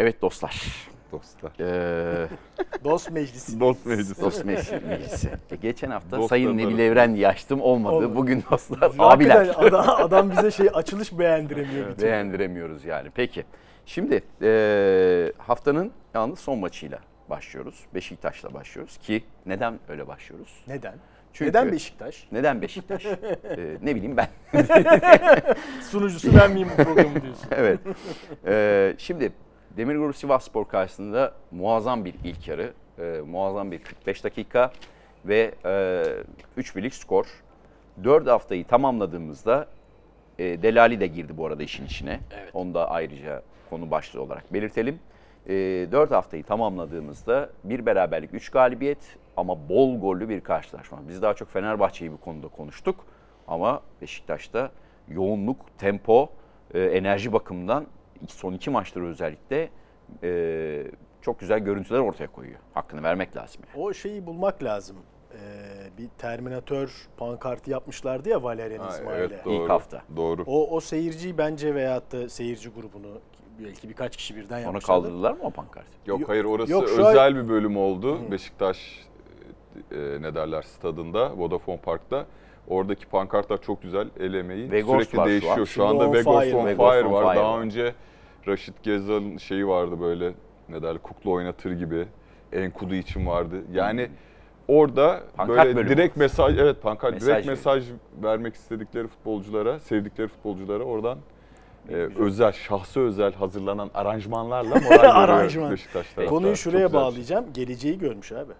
Evet dostlar. Dostlar. Ee, Dost meclisi. Dost meclisi. dost meclisi. meclisi. Geçen hafta Dostlar Sayın Nebil. Evren diye açtım olmadı. Olmadı. Bugün dostlar Hakikaten abiler. Adam, adam bize şey açılış beğendiremiyor bir türlü. Beğendiremiyoruz yani. Peki. Şimdi e, haftanın yalnız son maçıyla başlıyoruz. Beşiktaş'la başlıyoruz ki neden öyle başlıyoruz? Neden? Çünkü- Neden Beşiktaş? Neden Beşiktaş? E, ne bileyim ben. Sunucusu ben miyim bu programı diyorsun? evet. Ee, şimdi Demirguru Sivasspor karşısında muazzam bir ilk yarı, e, muazzam bir 45 dakika ve e, 3 birlik skor. 4 haftayı tamamladığımızda e, Delali de girdi bu arada işin içine. Evet. Onu da ayrıca konu başlığı olarak belirtelim. E, 4 haftayı tamamladığımızda bir beraberlik, 3 galibiyet ama bol gollü bir karşılaşma. Biz daha çok Fenerbahçe'yi bu konuda konuştuk ama Beşiktaş'ta yoğunluk, tempo, e, enerji bakımından son iki maçları özellikle e, çok güzel görüntüler ortaya koyuyor. Hakkını vermek lazım. Yani. O şeyi bulmak lazım. Ee, bir Terminator pankartı yapmışlardı ya Valerian İsmail'e. evet doğru. İlk hafta. Doğru. O, o seyirciyi bence veyahut da seyirci grubunu belki birkaç kişi birden Onu yapmışlardı. kaldırdılar mı o pankartı? Yok hayır orası Yok, şu an- özel bir bölüm oldu. Beşiktaş e, ne derler stadında Vodafone Park'ta. Oradaki pankartlar çok güzel el emeği. Vegors Sürekli şu değişiyor. an. Şu, Şimdi anda on Vegors fire. on Fire on var. Fire Daha var. önce Raşit Gezal'ın şeyi vardı böyle ne derler kukla oynatır gibi. Enkudu için vardı. Yani orada Pankart böyle bölümü. direkt mesaj evet pankart Mesaj direkt veriyor. mesaj vermek istedikleri futbolculara, sevdikleri futbolculara oradan e, özel, şahsı özel hazırlanan aranjmanlarla moral veriyor Aranjman. Beşiktaş Peki. taraftarı. Konuyu Çok şuraya güzel bir şey. bağlayacağım. Geleceği görmüş abi.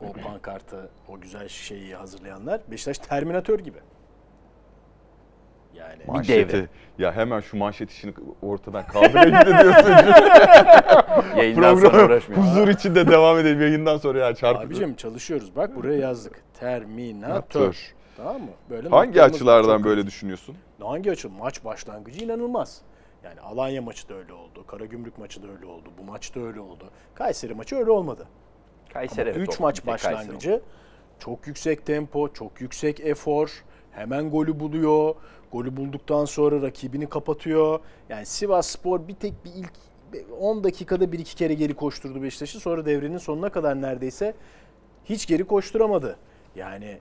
O pankartı, o güzel şeyi hazırlayanlar. Beşiktaş Terminator gibi. Yani Manşeti. devre. Ya hemen şu manşet işini ortadan kaldırayım da diyorsun. Yayından sonra uğraşmıyor. huzur içinde devam edelim yayından sonra ya çarpıcı. abicim çalışıyoruz. Bak buraya yazdık. Terminator. Tör. Tamam mı? Böyle Hangi açılardan böyle düşünüyorsun? Hangi açı? Maç başlangıcı inanılmaz. Yani Alanya maçı da öyle oldu. Karagümrük maçı da öyle oldu. Bu maç da öyle oldu. Kayseri maçı öyle olmadı. Kayseri evet, 3 o- maç bir Kayseri başlangıcı çok yüksek tempo, çok yüksek efor. Hemen golü buluyor. Golü bulduktan sonra rakibini kapatıyor. Yani Sivas Spor bir tek bir ilk 10 dakikada bir iki kere geri koşturdu Beşiktaş'ı. Sonra devrenin sonuna kadar neredeyse hiç geri koşturamadı. Yani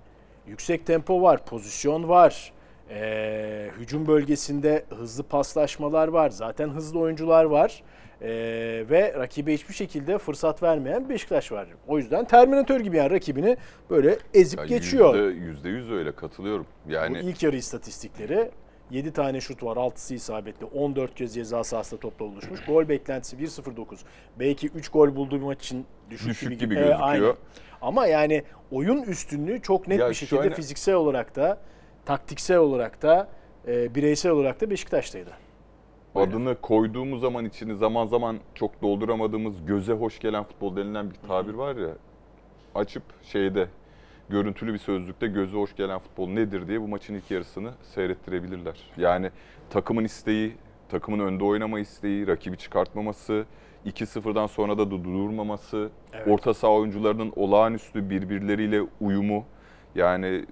yüksek tempo var, pozisyon var. Ee, hücum bölgesinde hızlı paslaşmalar var. Zaten hızlı oyuncular var. Ee, ve rakibe hiçbir şekilde fırsat vermeyen Beşiktaş var. O yüzden Terminator gibi yani rakibini böyle ezip Ya geçiyor. Yüzde, yüz öyle katılıyorum. Yani Bu ilk yarı istatistikleri 7 tane şut var, 6'sı isabetli, 14 kez ceza sahasında topla buluşmuş. Gol beklentisi 1.09. Belki 3 gol bulduğu bir maç için düşük, Düşük gibi, gibi Ee, gözüküyor. aynen. Ama yani oyun üstünlüğü çok net Ya bir şekilde şöyle- fiziksel olarak da, taktiksel olarak da, e, bireysel olarak da Beşiktaş'taydı. Adını koyduğumuz zaman içini zaman zaman çok dolduramadığımız göze hoş gelen futbol denilen bir tabir var ya. Açıp şeyde görüntülü bir sözlükte göze hoş gelen futbol nedir diye bu maçın ilk yarısını seyrettirebilirler. Yani takımın isteği, takımın önde oynama isteği, rakibi çıkartmaması, 2-0'dan sonra da durmaması, Evet. orta saha oyuncularının olağanüstü birbirleriyle uyumu. Yani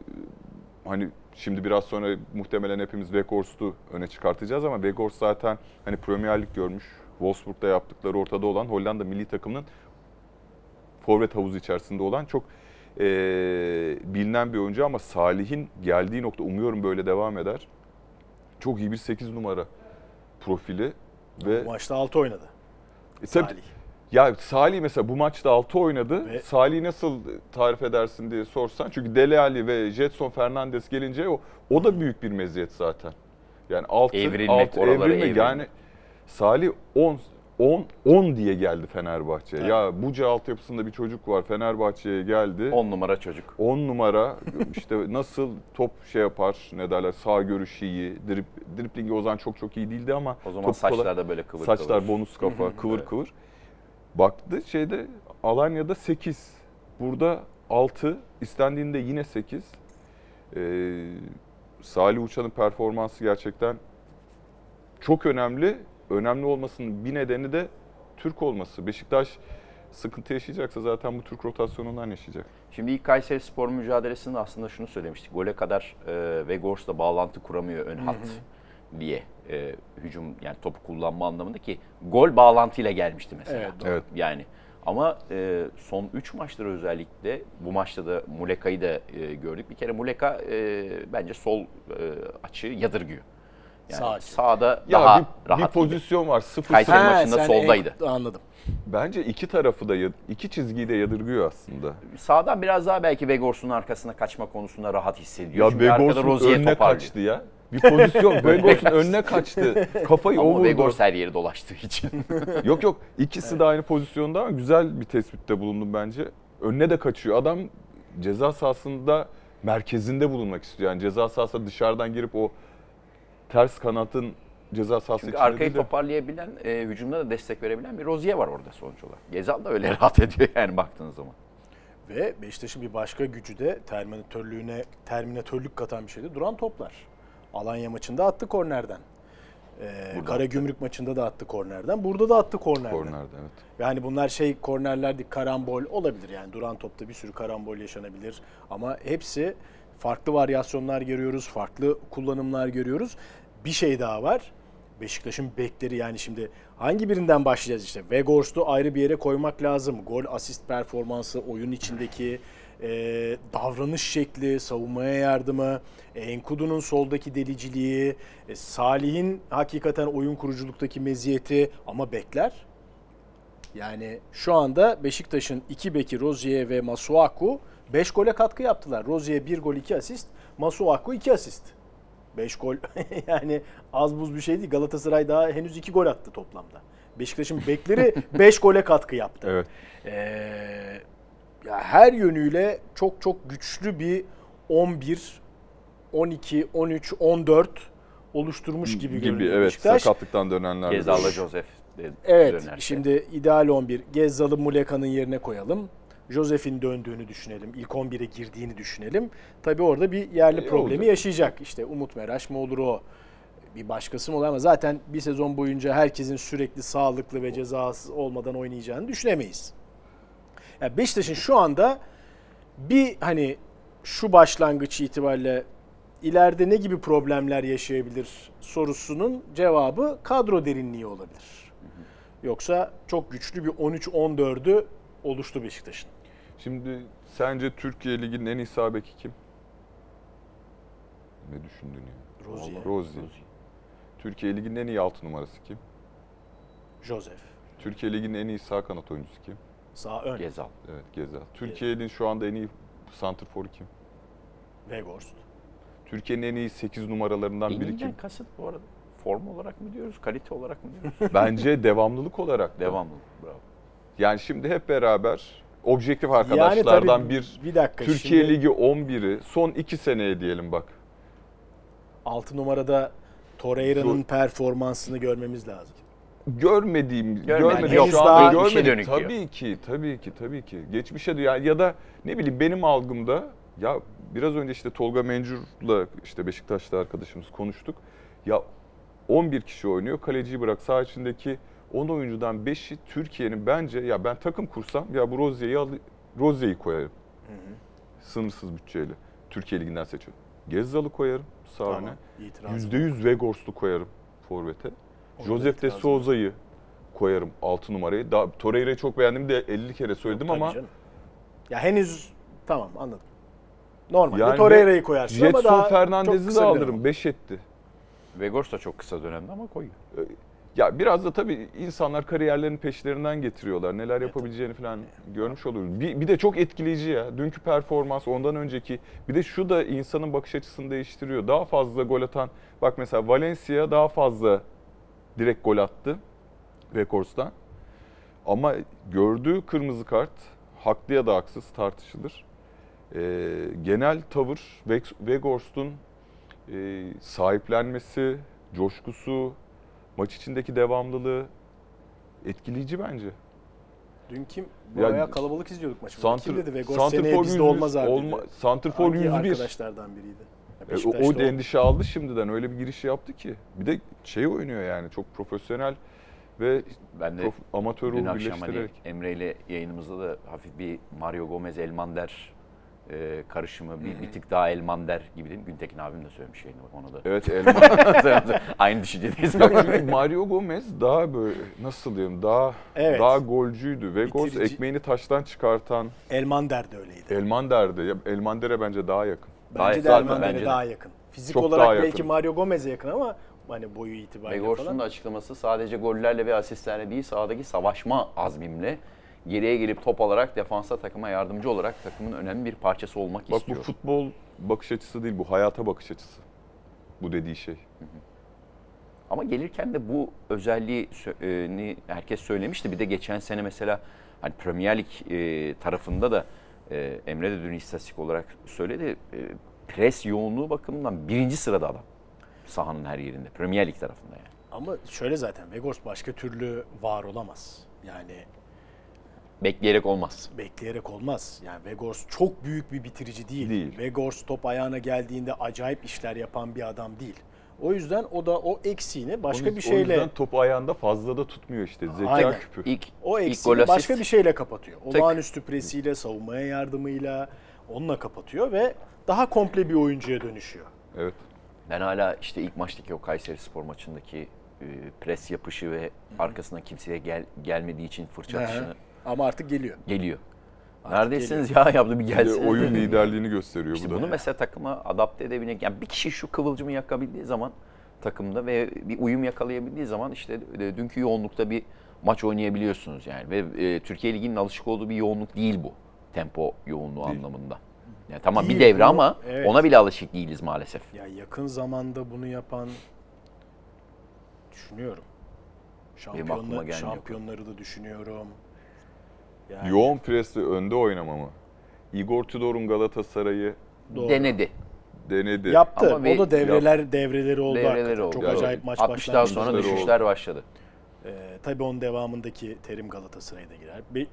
hani şimdi biraz sonra muhtemelen hepimiz Weghorst'u öne çıkartacağız ama Weghorst zaten hani Premier Lig görmüş. Wolfsburg'da yaptıkları ortada olan Hollanda milli takımının forvet havuzu içerisinde olan çok eee, bilinen bir oyuncu ama Salih'in geldiği nokta umuyorum böyle devam eder. Çok iyi bir 8 numara profili ve Bu maçta 6 oynadı. e, tabii- Salih. Ya Salih mesela bu maçta 6 oynadı. Ve- Salih'i nasıl tarif edersin diye sorsan. Çünkü Dele Alli ve Jetson Fernandes gelince o, o da büyük bir meziyet zaten. Yani 6 Evrilmek, oraları evrilmek. Yani Salih 10 10 10 diye geldi Fenerbahçe'ye. Evet. Ya Buca altyapısında bir çocuk var Fenerbahçe'ye geldi. 10 numara çocuk. 10 numara işte nasıl top şey yapar ne derler sağ görüşü iyi. Drip, driplingi o zaman çok çok iyi değildi ama O zaman kolay- saçlar da böyle kıvır Saçlar kıvır. bonus kafa, kıvır Evet. kıvır. Baktı şeyde Alanya'da 8. Burada 6. İstendiğinde yine 8. Ee, Salih Uçan'ın performansı gerçekten çok önemli. Önemli olmasının bir nedeni de Türk olması. Beşiktaş sıkıntı yaşayacaksa zaten bu Türk rotasyonundan yaşayacak. Şimdi ilk Kayseri Spor mücadelesinde aslında şunu söylemiştik. Gole kadar e, Vegors'la bağlantı kuramıyor ön hat diye. E, hücum yani topu kullanma anlamında ki gol bağlantıyla gelmişti mesela. Evet, doğru. Evet. Yani ama e, son 3 maçtır özellikle bu maçta da Muleka'yı da e, gördük. Bir kere Muleka e, bence sol e, açığı yadırgıyor. Yani Sağ açı. sağda Ya daha bir, bir rahat gibi. pozisyon var 0 Kayseri Ha, maçında soldaydı. en- anladım. Bence iki tarafı da iki çizgiyi de yadırgıyor aslında. Sağdan biraz daha belki Vegors'un arkasına kaçma konusunda rahat hissediyor. Ya Vegors'un önüne toparlıyor. kaçtı ya. Bir pozisyon Vegors'un önüne kaçtı. Kafayı o Ama vurdu. Vegors her yeri dolaştığı için. Yok yok ikisi de aynı pozisyonda ama güzel bir tespitte bulundum bence. Önüne de kaçıyor. Adam ceza sahasında merkezinde bulunmak istiyor. Yani ceza sahasına dışarıdan girip o ters kanatın ceza sahası Çünkü içinde arkayı de- toparlayabilen, e, hücumda da destek verebilen bir Rozier var orada sonuç olarak. Gezal da öyle rahat ediyor yani baktığınız zaman. Ve Beşiktaş'ın bir başka gücü de terminatörlüğüne terminatörlük katan bir şeydi. Duran toplar. Alanya maçında attı kornerden. Ee, Karagümrük maçında da attı kornerden. Burada da attı kornerden. Kornerde evet. Yani bunlar şey kornerler karambol olabilir yani. Duran topta bir sürü karambol yaşanabilir. Ama hepsi farklı varyasyonlar görüyoruz, farklı kullanımlar görüyoruz. Bir şey daha var. Beşiktaş'ın bekleri yani şimdi hangi birinden başlayacağız işte? Vegors'u ayrı bir yere koymak lazım. Gol asist performansı, oyun içindeki e, davranış şekli, savunmaya yardımı, Enkudu'nun soldaki deliciliği, e, Salih'in hakikaten oyun kuruculuktaki meziyeti ama bekler yani şu anda Beşiktaş'ın iki beki Rozier ve Masuaku 5 gole katkı yaptılar. Rozier 1 gol 2 asist, Masuaku 2 asist. 5 gol yani az buz bir şey değil. Galatasaray daha henüz 2 gol attı toplamda. Beşiktaş'ın bekleri 5 gole katkı yaptı. Evet. Ee, ya her yönüyle çok çok güçlü bir 11, 12, 13, 14 oluşturmuş gibi, gibi görünüyor evet Beşiktaş. sakatlıktan dönenler. de Gezal'la de Evet, dönerse. şimdi ideal 11. Gezzal'ı Muleka'nın yerine koyalım. Josef'in döndüğünü düşünelim. İlk 11'e girdiğini düşünelim. Tabii orada bir yerli İyi problemi olacak. yaşayacak. İşte Umut Meraş mı olur o? Bir başkası mı olur ama zaten bir sezon boyunca herkesin sürekli sağlıklı ve cezasız olmadan oynayacağını düşünemeyiz. Yani Beşiktaş'ın şu anda bir hani şu başlangıç itibariyle ileride ne gibi problemler yaşayabilir sorusunun cevabı kadro derinliği olabilir. Yoksa çok güçlü bir 13-14'ü oluştu Beşiktaş'ın. Şimdi sence Türkiye Ligi'nin en iyi sağ beki kim? Ne düşündün ya? Rozier, Rozier. Türkiye Ligi'nin en iyi altı numarası kim? Joseph, Türkiye Ligi'nin en iyi sağ kanat oyuncusu kim? Sağ ön, Gezal. Evet Gezal. Türkiye'nin şu anda en iyi santrforu kim? Weghorst. Türkiye'nin en iyi 8 numaralarından biri kim? kasıt bu arada. Form olarak mı diyoruz, kalite olarak mı diyoruz? Bence devamlılık olarak. da. Devamlı. Bravo. Yani şimdi hep beraber objektif Yani arkadaşlardan tabii bir bir dakika Türkiye şimdi Ligi 11'i son 2 seneye diyelim bak. 6 numarada Torreira'nın performansını görmemiz lazım. Görmediğim, görmedim yok, şu anda geçmişe görmedim. dönük diyor. Tabii ki, tabii ki, tabii ki. Geçmişe diyor. Ya da ne bileyim benim algımda ya biraz önce işte Tolga Mencur'la işte Beşiktaşlı arkadaşımız konuştuk. Ya 11 kişi oynuyor. Kaleciyi bırak sağ içindeki 10 oyuncudan 5'i Türkiye'nin bence ya ben takım kursam ya bu Rozier'i al Rozier'i koyarım. Sınırsız bütçeyle. Türkiye Ligi'nden seçiyorum. Gezzal'ı koyarım sağ öne. Tamam, itiraz. %100 Vegors'lu koyarım forvete. Joseph de Souza'yı koyarım 6 numarayı. Daha Torreira'yı çok beğendim de 50 kere söyledim Tabii ama canım. Ya henüz tamam anladım. Normalde Yani Torreira'yı koyarsın ama Jetson daha çok Fernandez'i de alırım. 5 etti. Vegors da çok kısa dönemde ama koyuyor. Ya biraz da tabii insanlar kariyerlerin peşlerinden getiriyorlar. Neler yapabileceğini falan görmüş oluyoruz. Bir, bir de çok etkileyici ya. Dünkü performans, ondan önceki. Bir de şu da insanın bakış açısını değiştiriyor. Daha fazla gol atan, bak mesela Valencia daha fazla direkt gol attı Vekors'tan. Ama gördüğü kırmızı kart, haklı ya da haksız tartışılır. Ee, genel tavır Weghorst'un e, sahiplenmesi, coşkusu, maç içindeki devamlılığı etkileyici bence. Dün kim? Ya- Bayağı kalabalık izliyorduk maçı. Santr- kim dedi? Vegors seneye bizde 100 olmaz abi. olma-. Santrfor Hangi 101. arkadaşlardan biriydi? E, o, da endişe aldı şimdiden. Öyle bir giriş yaptı ki. Bir de şey oynuyor yani çok profesyonel ve Ben de prof, amatör dün akşam hani. Emre ile yayınımızda da hafif bir Mario Gomez Elmander e, karışımı bir, bir tık daha Elmander gibi değil mi? Güntekin abim de söylemiş yayında bak onu da. Evet Elma. Aynı düşüncedeyiz. Çünkü Mario Gomez daha böyle nasıl diyeyim daha Evet. daha golcüydü. Ve Gomez Bitirici. ekmeğini taştan çıkartan Elmander de öyleydi. Elmander'di. Ya, Elmander'e bence daha yakın. Daha- Bence de de. daha yakın. Fizik Çok olarak daha belki yakın. Mario Gomez'e yakın ama hani boyu itibariyle Vegors'un falan. da açıklaması sadece gollerle ve asistlerle değil sahadaki savaşma azmimle geriye gelip top alarak defansa takıma yardımcı olarak takımın önemli bir parçası olmak Bak istiyor. bu futbol bakış açısı değil bu hayata bakış açısı. Bu dediği şey. Ama gelirken de bu özelliğini herkes söylemişti. Bir de geçen sene mesela hani Premier Lig e, tarafında da e, Emre de dün istatistik olarak söyledi. E, pres yoğunluğu bakımından birinci sırada adam. Sahanın her yerinde. Premier Lig tarafında yani. Ama şöyle zaten Vegors başka türlü var olamaz. Yani Bekleyerek olmaz. bekleyerek olmaz. Yani Vegors çok büyük bir bitirici değil. Değil. Vegors top ayağına geldiğinde acayip işler yapan bir adam değil. O yüzden o da o eksiğini başka Onun- bir O şeyle yüzden topu ayağında fazla da tutmuyor işte. Zeka Aynen. küpü. İlk, o ilk eksiğini asist. başka bir şeyle kapatıyor. Olağanüstü presiyle, savunmaya yardımıyla onunla kapatıyor ve daha komple bir oyuncuya dönüşüyor. Evet. Ben hala işte ilk maçtaki o Kayseri Spor maçındaki e, pres yapışı ve arkasına kimseye gel, gelmediği için fırça atışını Ama artık geliyor. geliyor. Neredesiniz ya yaptı bir Bir gelsin. oyun liderliğini gösteriyor İşte bu da. bunu mesela takıma adapte edebilmek. Yani bir kişi şu kıvılcımı yakabildiği zaman takımda ve bir uyum yakalayabildiği zaman işte e, dünkü yoğunlukta bir maç oynayabiliyorsunuz yani. Ve e, Türkiye Ligi'nin alışık olduğu bir yoğunluk değil bu. Tempo yoğunluğu Değil. anlamında. Yani tamam Değil, bir devre bu- ama evet. ona bile alışık değiliz maalesef. Ya yakın zamanda bunu yapan düşünüyorum. Şampiyonlar, şampiyonları da düşünüyorum. Yani Yoğun presle önde oynama mı? Igor Tudor'un Galatasaray'ı doğru. Denedi. denedi. Yaptı. Ama o da devreler devreleri oldu Devreleri hakikaten. oldu. Çok Yani acayip maç 60'tan başlangıçları. sonra başlangıçları düşüşler başladı. Ee, tabii onun devamındaki Terim Galatasaray'a da girer. Be-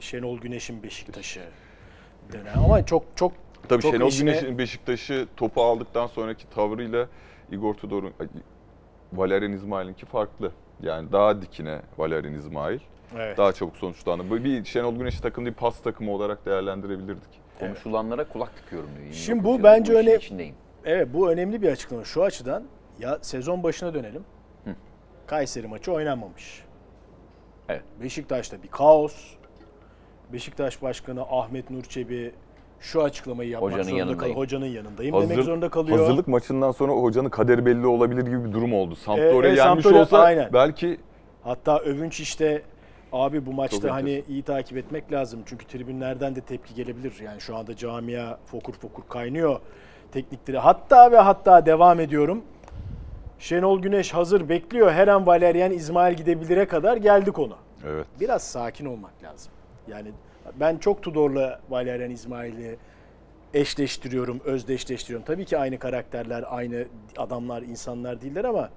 Şenol Güneş'in Beşiktaş'ı dönem ama çok çok Tabii çok Şenol işine- Güneş'in Beşiktaş'ı topu aldıktan sonraki tavrıyla Igor Tudor'un Valerian İsmail'inki farklı. Yani daha dikine Valerian İsmail. Evet. Daha çabuk sonuçlandı. Bu bir Şenol Güneş takım değil pas takımı olarak değerlendirebilirdik. Konuşulanlara kulak tıkıyorum diyor. Şimdi 29 bu bence içindeyim. Evet bu önemli bir açıklama. Şu açıdan ya sezon başına dönelim. Kayseri maçı oynanmamış. Evet. Beşiktaş'ta bir kaos. Beşiktaş Başkanı Ahmet Nur Çebi şu açıklamayı yapmak Hocanın zorunda yanındayım. kalıyor. Hocanın yanındayım Hazır- demek zorunda kalıyor. Hazırlık maçından sonra hocanın kaderi belli olabilir gibi bir durum oldu. Sampdoria e, yenmiş Sampdoria- olsa aynen. belki Hatta övünç işte abi bu maçta Çok hani iyi takip etmek lazım. Çünkü tribünlerden de tepki gelebilir. Yani şu anda camia fokur fokur kaynıyor teknikleri. Hatta ve hatta devam ediyorum. Şenol Güneş hazır bekliyor. Her an Valerian İsmail gidebilire kadar geldi konu. evet. Biraz sakin olmak lazım. Yani ben çok Tudor'la Valerian İsmail'i eşleştiriyorum, özdeşleştiriyorum. Tabii ki aynı karakterler, aynı adamlar, insanlar değiller ama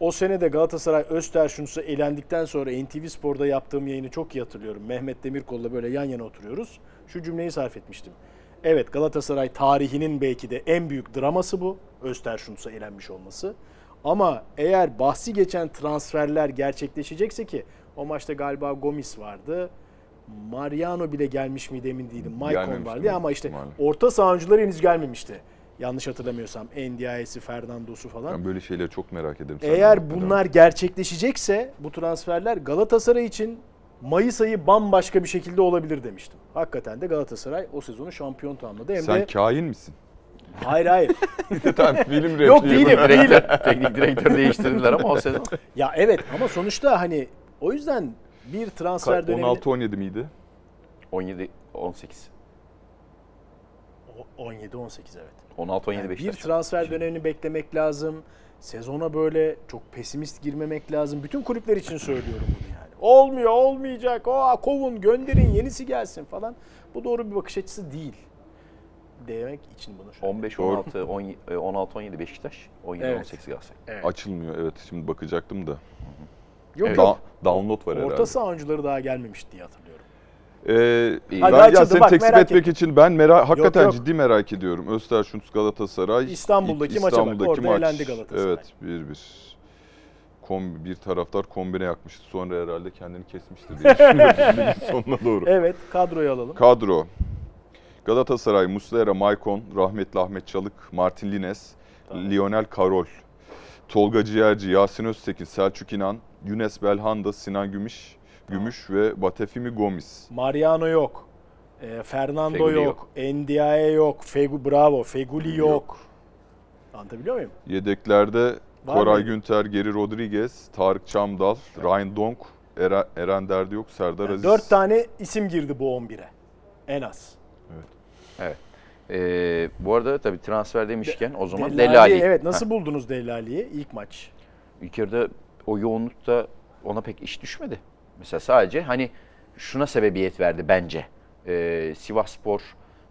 o sene de Galatasaray Östersun'su elendikten sonra NTV Spor'da yaptığım yayını çok iyi hatırlıyorum. Mehmet Demirkol'la böyle yan yana oturuyoruz. Şu cümleyi sarf etmiştim. Evet Galatasaray tarihinin belki de en büyük draması bu. Östersun'sa elenmiş olması. Ama eğer bahsi geçen transferler gerçekleşecekse ki o maçta galiba Gomis vardı. Mariano bile gelmiş miydi emin değilim. Maicon vardı mi? ama işte Maalesef. orta saha oyuncuları henüz gelmemişti. Yanlış hatırlamıyorsam. Ndiaye'si, Fernando'su falan. Ben böyle şeyleri çok merak ederim. Eğer bunlar gerçekleşecekse bu transferler Galatasaray için Mayıs ayı bambaşka bir şekilde olabilir demiştim. Hakikaten de Galatasaray o sezonu şampiyon tamamladı. Hem? Sen de kain misin? hayır hayır. tamam film Yok, değilim. Direktör, teknik direktör değiştirdiler ama o sezon. ya evet ama sonuçta hani o yüzden bir transfer dönemi 16-17 miydi? 17 18. 17 18 evet. 16 17 Yani bir transfer dönemini beklemek lazım. Sezona böyle çok pesimist girmemek lazım. Bütün kulüpler için söylüyorum bunu yani. Olmuyor, olmayacak. O kovun, gönderin, yenisi gelsin falan. Bu doğru bir bakış açısı değil. Demek için bunu söylüyorum. 15 Doğru. 16 17 16 17 Beşiktaş, 17 Evet. 18 Galatasaray. Evet. Açılmıyor evet şimdi bakacaktım da. Yok Evet. yok. Da- download var herhalde. Orta saha oyuncuları daha gelmemiş diye hatırlıyorum. Ee, Hadi ben, ya açıldı, seni bak, tekzip merak etmek için ben merak hakikaten yok. ciddi merak ediyorum. Östersund Galatasaray. İstanbul'daki İlk maça bak, İstanbul'daki orada elendi Galatasaray. Evet 1-1. kombi, bir taraftar kombine yakmıştı. Sonra herhalde kendini kesmiştir diye düşünüyorum sonuna doğru. Evet kadroyu alalım. Kadro. Galatasaray, Muslera, Maicon, rahmetli Ahmet Çalık, Martin Lines, Tamam. Lionel Karol, Tolga Ciğerci, Yasin Öztekin, Selçuk İnan, Younes Belhanda, Sinan Gümüş, Gümüş ve Batefimi Gomis. Mariano yok. E, Fernando Feguli yok. yok. Ndiaye yok. Fegu bravo. Feguli yok. Yok. Anlatabiliyor muyum? Yedeklerde Var Koray mıydı? Günter, Geri Rodriguez, Tarık Çamdal, Ryan Donk, Eren, Eren Derdi yok, Serdar Yani Aziz. dört tane isim girdi bu 11'e. En az. Ee, bu arada tabii transfer demişken o zaman Delali, Delali. Evet nasıl buldunuz Delali'yi ilk maç? İlk yarıda o yoğunlukta ona pek iş düşmedi. Mesela sadece hani şuna sebebiyet verdi bence. Ee, Sivas Spor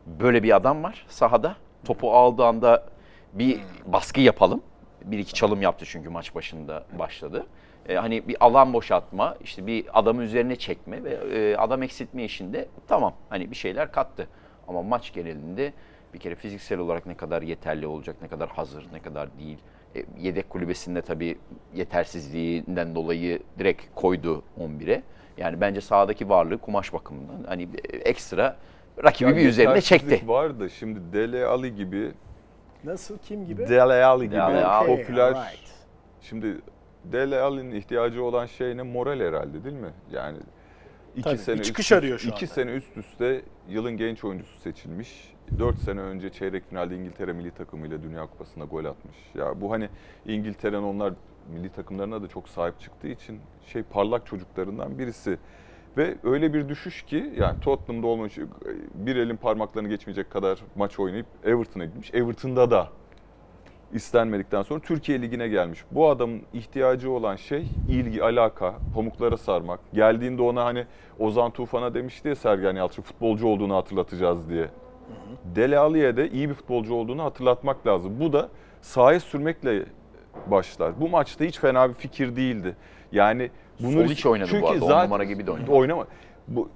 böyle bir adam var sahada. Topu aldığı anda bir baskı yapalım. Bir iki çalım yaptı çünkü maç başında başladı. Ee, hani bir alan boşaltma, işte bir adamı üzerine çekme ve e, adam eksiltme işinde tamam hani bir şeyler kattı. Ama maç genelinde bir kere fiziksel olarak ne kadar yeterli olacak, ne kadar hazır, ne kadar değil. E, yedek kulübesinde tabii yetersizliğinden dolayı direkt koydu 11'e. Yani bence sahadaki varlığı kumaş bakımından hani e, ekstra rakibi bir üzerine çekti. yetersizlik vardı. Şimdi Dele Ali gibi, Nasıl kim gibi? Dele Ali gibi Dele Ali. Okay, popüler. alright. Şimdi Dele Ali'nin ihtiyacı olan şey ne? Moral herhalde değil mi? Yani iki Tabii, sene bir çıkış üst, arıyor şu iki anda. sene üst üste yılın genç oyuncusu seçilmiş. Dört sene önce çeyrek finalde İngiltere milli takımıyla Dünya Kupası'nda gol atmış. Ya bu hani İngiltere'nin onlar milli takımlarına da çok sahip çıktığı için şey parlak çocuklarından birisi. Ve öyle bir düşüş ki yani Tottenham'da olmuş bir elin parmaklarını geçmeyecek kadar maç oynayıp Everton'a gitmiş. Everton'da da istenmedikten sonra Türkiye Ligi'ne gelmiş. Bu adamın ihtiyacı olan şey ilgi, alaka, pamuklara sarmak. Geldiğinde ona hani Ozan Tufan'a demişti ya Sergen Yalçın futbolcu olduğunu hatırlatacağız diye. Dele Alli'ye de iyi bir futbolcu olduğunu hatırlatmak lazım. Bu da sahaya sürmekle başlar. Bu maçta hiç fena bir fikir değildi. Yani bunu Sol iç oynadı bu Çünkü arada, on zaten- numara gibi de oynadı. Oynama. Bu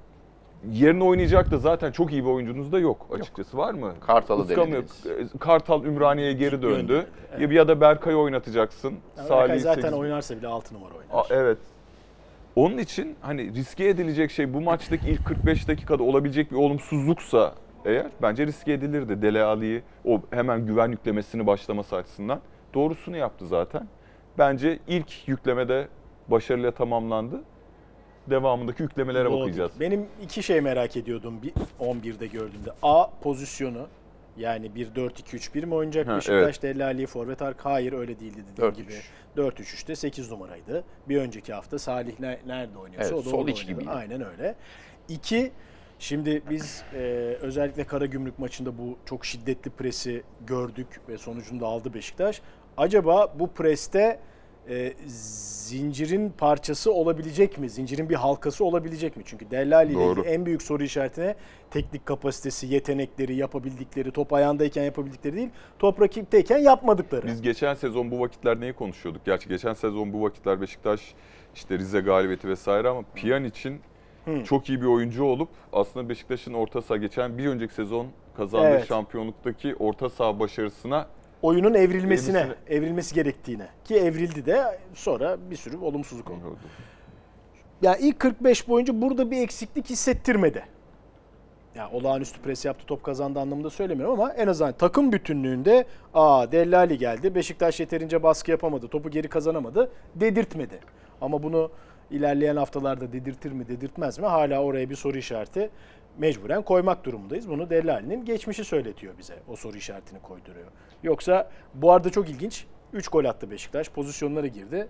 yerine oynayacak da zaten çok iyi bir oyuncunuz da yok açıkçası. Var mı? Kartal'ı yok? denediniz. Kartal Ümraniye'ye geri döndü. Evet. Ya ya da Berkay'ı oynatacaksın. Yani Salih'i Berkay zaten sekiz- oynarsa bile 6 numara oynar. Aa, evet. Onun için hani riske edilecek şey bu maçtaki ilk 45 dakikada olabilecek bir olumsuzluksa eğer bence riske edilirdi. Dele Ali'yi o hemen güven yüklemesini başlaması açısından. Doğrusunu yaptı zaten. Bence ilk yüklemede başarıyla tamamlandı. Devamındaki yüklemelere Doğru. bakacağız. Benim iki şey merak ediyordum bir 11'de gördüğümde. A pozisyonu yani bir 4-2-3-1 mi oynayacak Ha, Beşiktaş evet. Delali Forvet Ark? Hayır öyle değildi dediğim 4-3. gibi. 4-3-3'te 8 numaraydı. Bir önceki hafta Salih ne- nerede oynuyorsa Evet, o da sol iç gibiydi. Aynen öyle. İki, şimdi biz e, özellikle Karagümrük maçında bu çok şiddetli presi gördük ve sonucunu da aldı Beşiktaş. Acaba bu preste e, zincirin parçası olabilecek mi? Zincirin bir halkası olabilecek mi? Çünkü Dellali ile ilgili en büyük soru işaretine teknik kapasitesi, yetenekleri, yapabildikleri, top ayağındayken yapabildikleri değil, top rakipteyken yapmadıkları. Biz geçen sezon bu vakitler neyi konuşuyorduk? Gerçi geçen sezon bu vakitler Beşiktaş işte Rize galibiyeti vesaire ama Piyan için Hı. çok iyi bir oyuncu olup aslında Beşiktaş'ın orta saha geçen bir önceki sezon kazandığı Evet. şampiyonluktaki orta saha başarısına Oyunun evrilmesine, Evrilmesine. evrilmesi gerektiğine. Ki evrildi de sonra bir sürü olumsuzluk oldu. Yani ilk 45 boyunca burada bir eksiklik hissettirmedi. Ya olağanüstü pres yaptı, top kazandı anlamında söylemiyorum ama en azından takım bütünlüğünde aa Dellali geldi. Beşiktaş yeterince baskı yapamadı, topu geri kazanamadı dedirtmedi. Ama bunu ilerleyen haftalarda dedirtir mi, dedirtmez mi? Hala oraya bir soru işareti mecburen koymak durumundayız. Bunu Dellali'nin geçmişi söyletiyor bize. O soru işaretini koyduruyor. Yoksa bu arada çok ilginç. 3 gol attı Beşiktaş. Pozisyonlara girdi.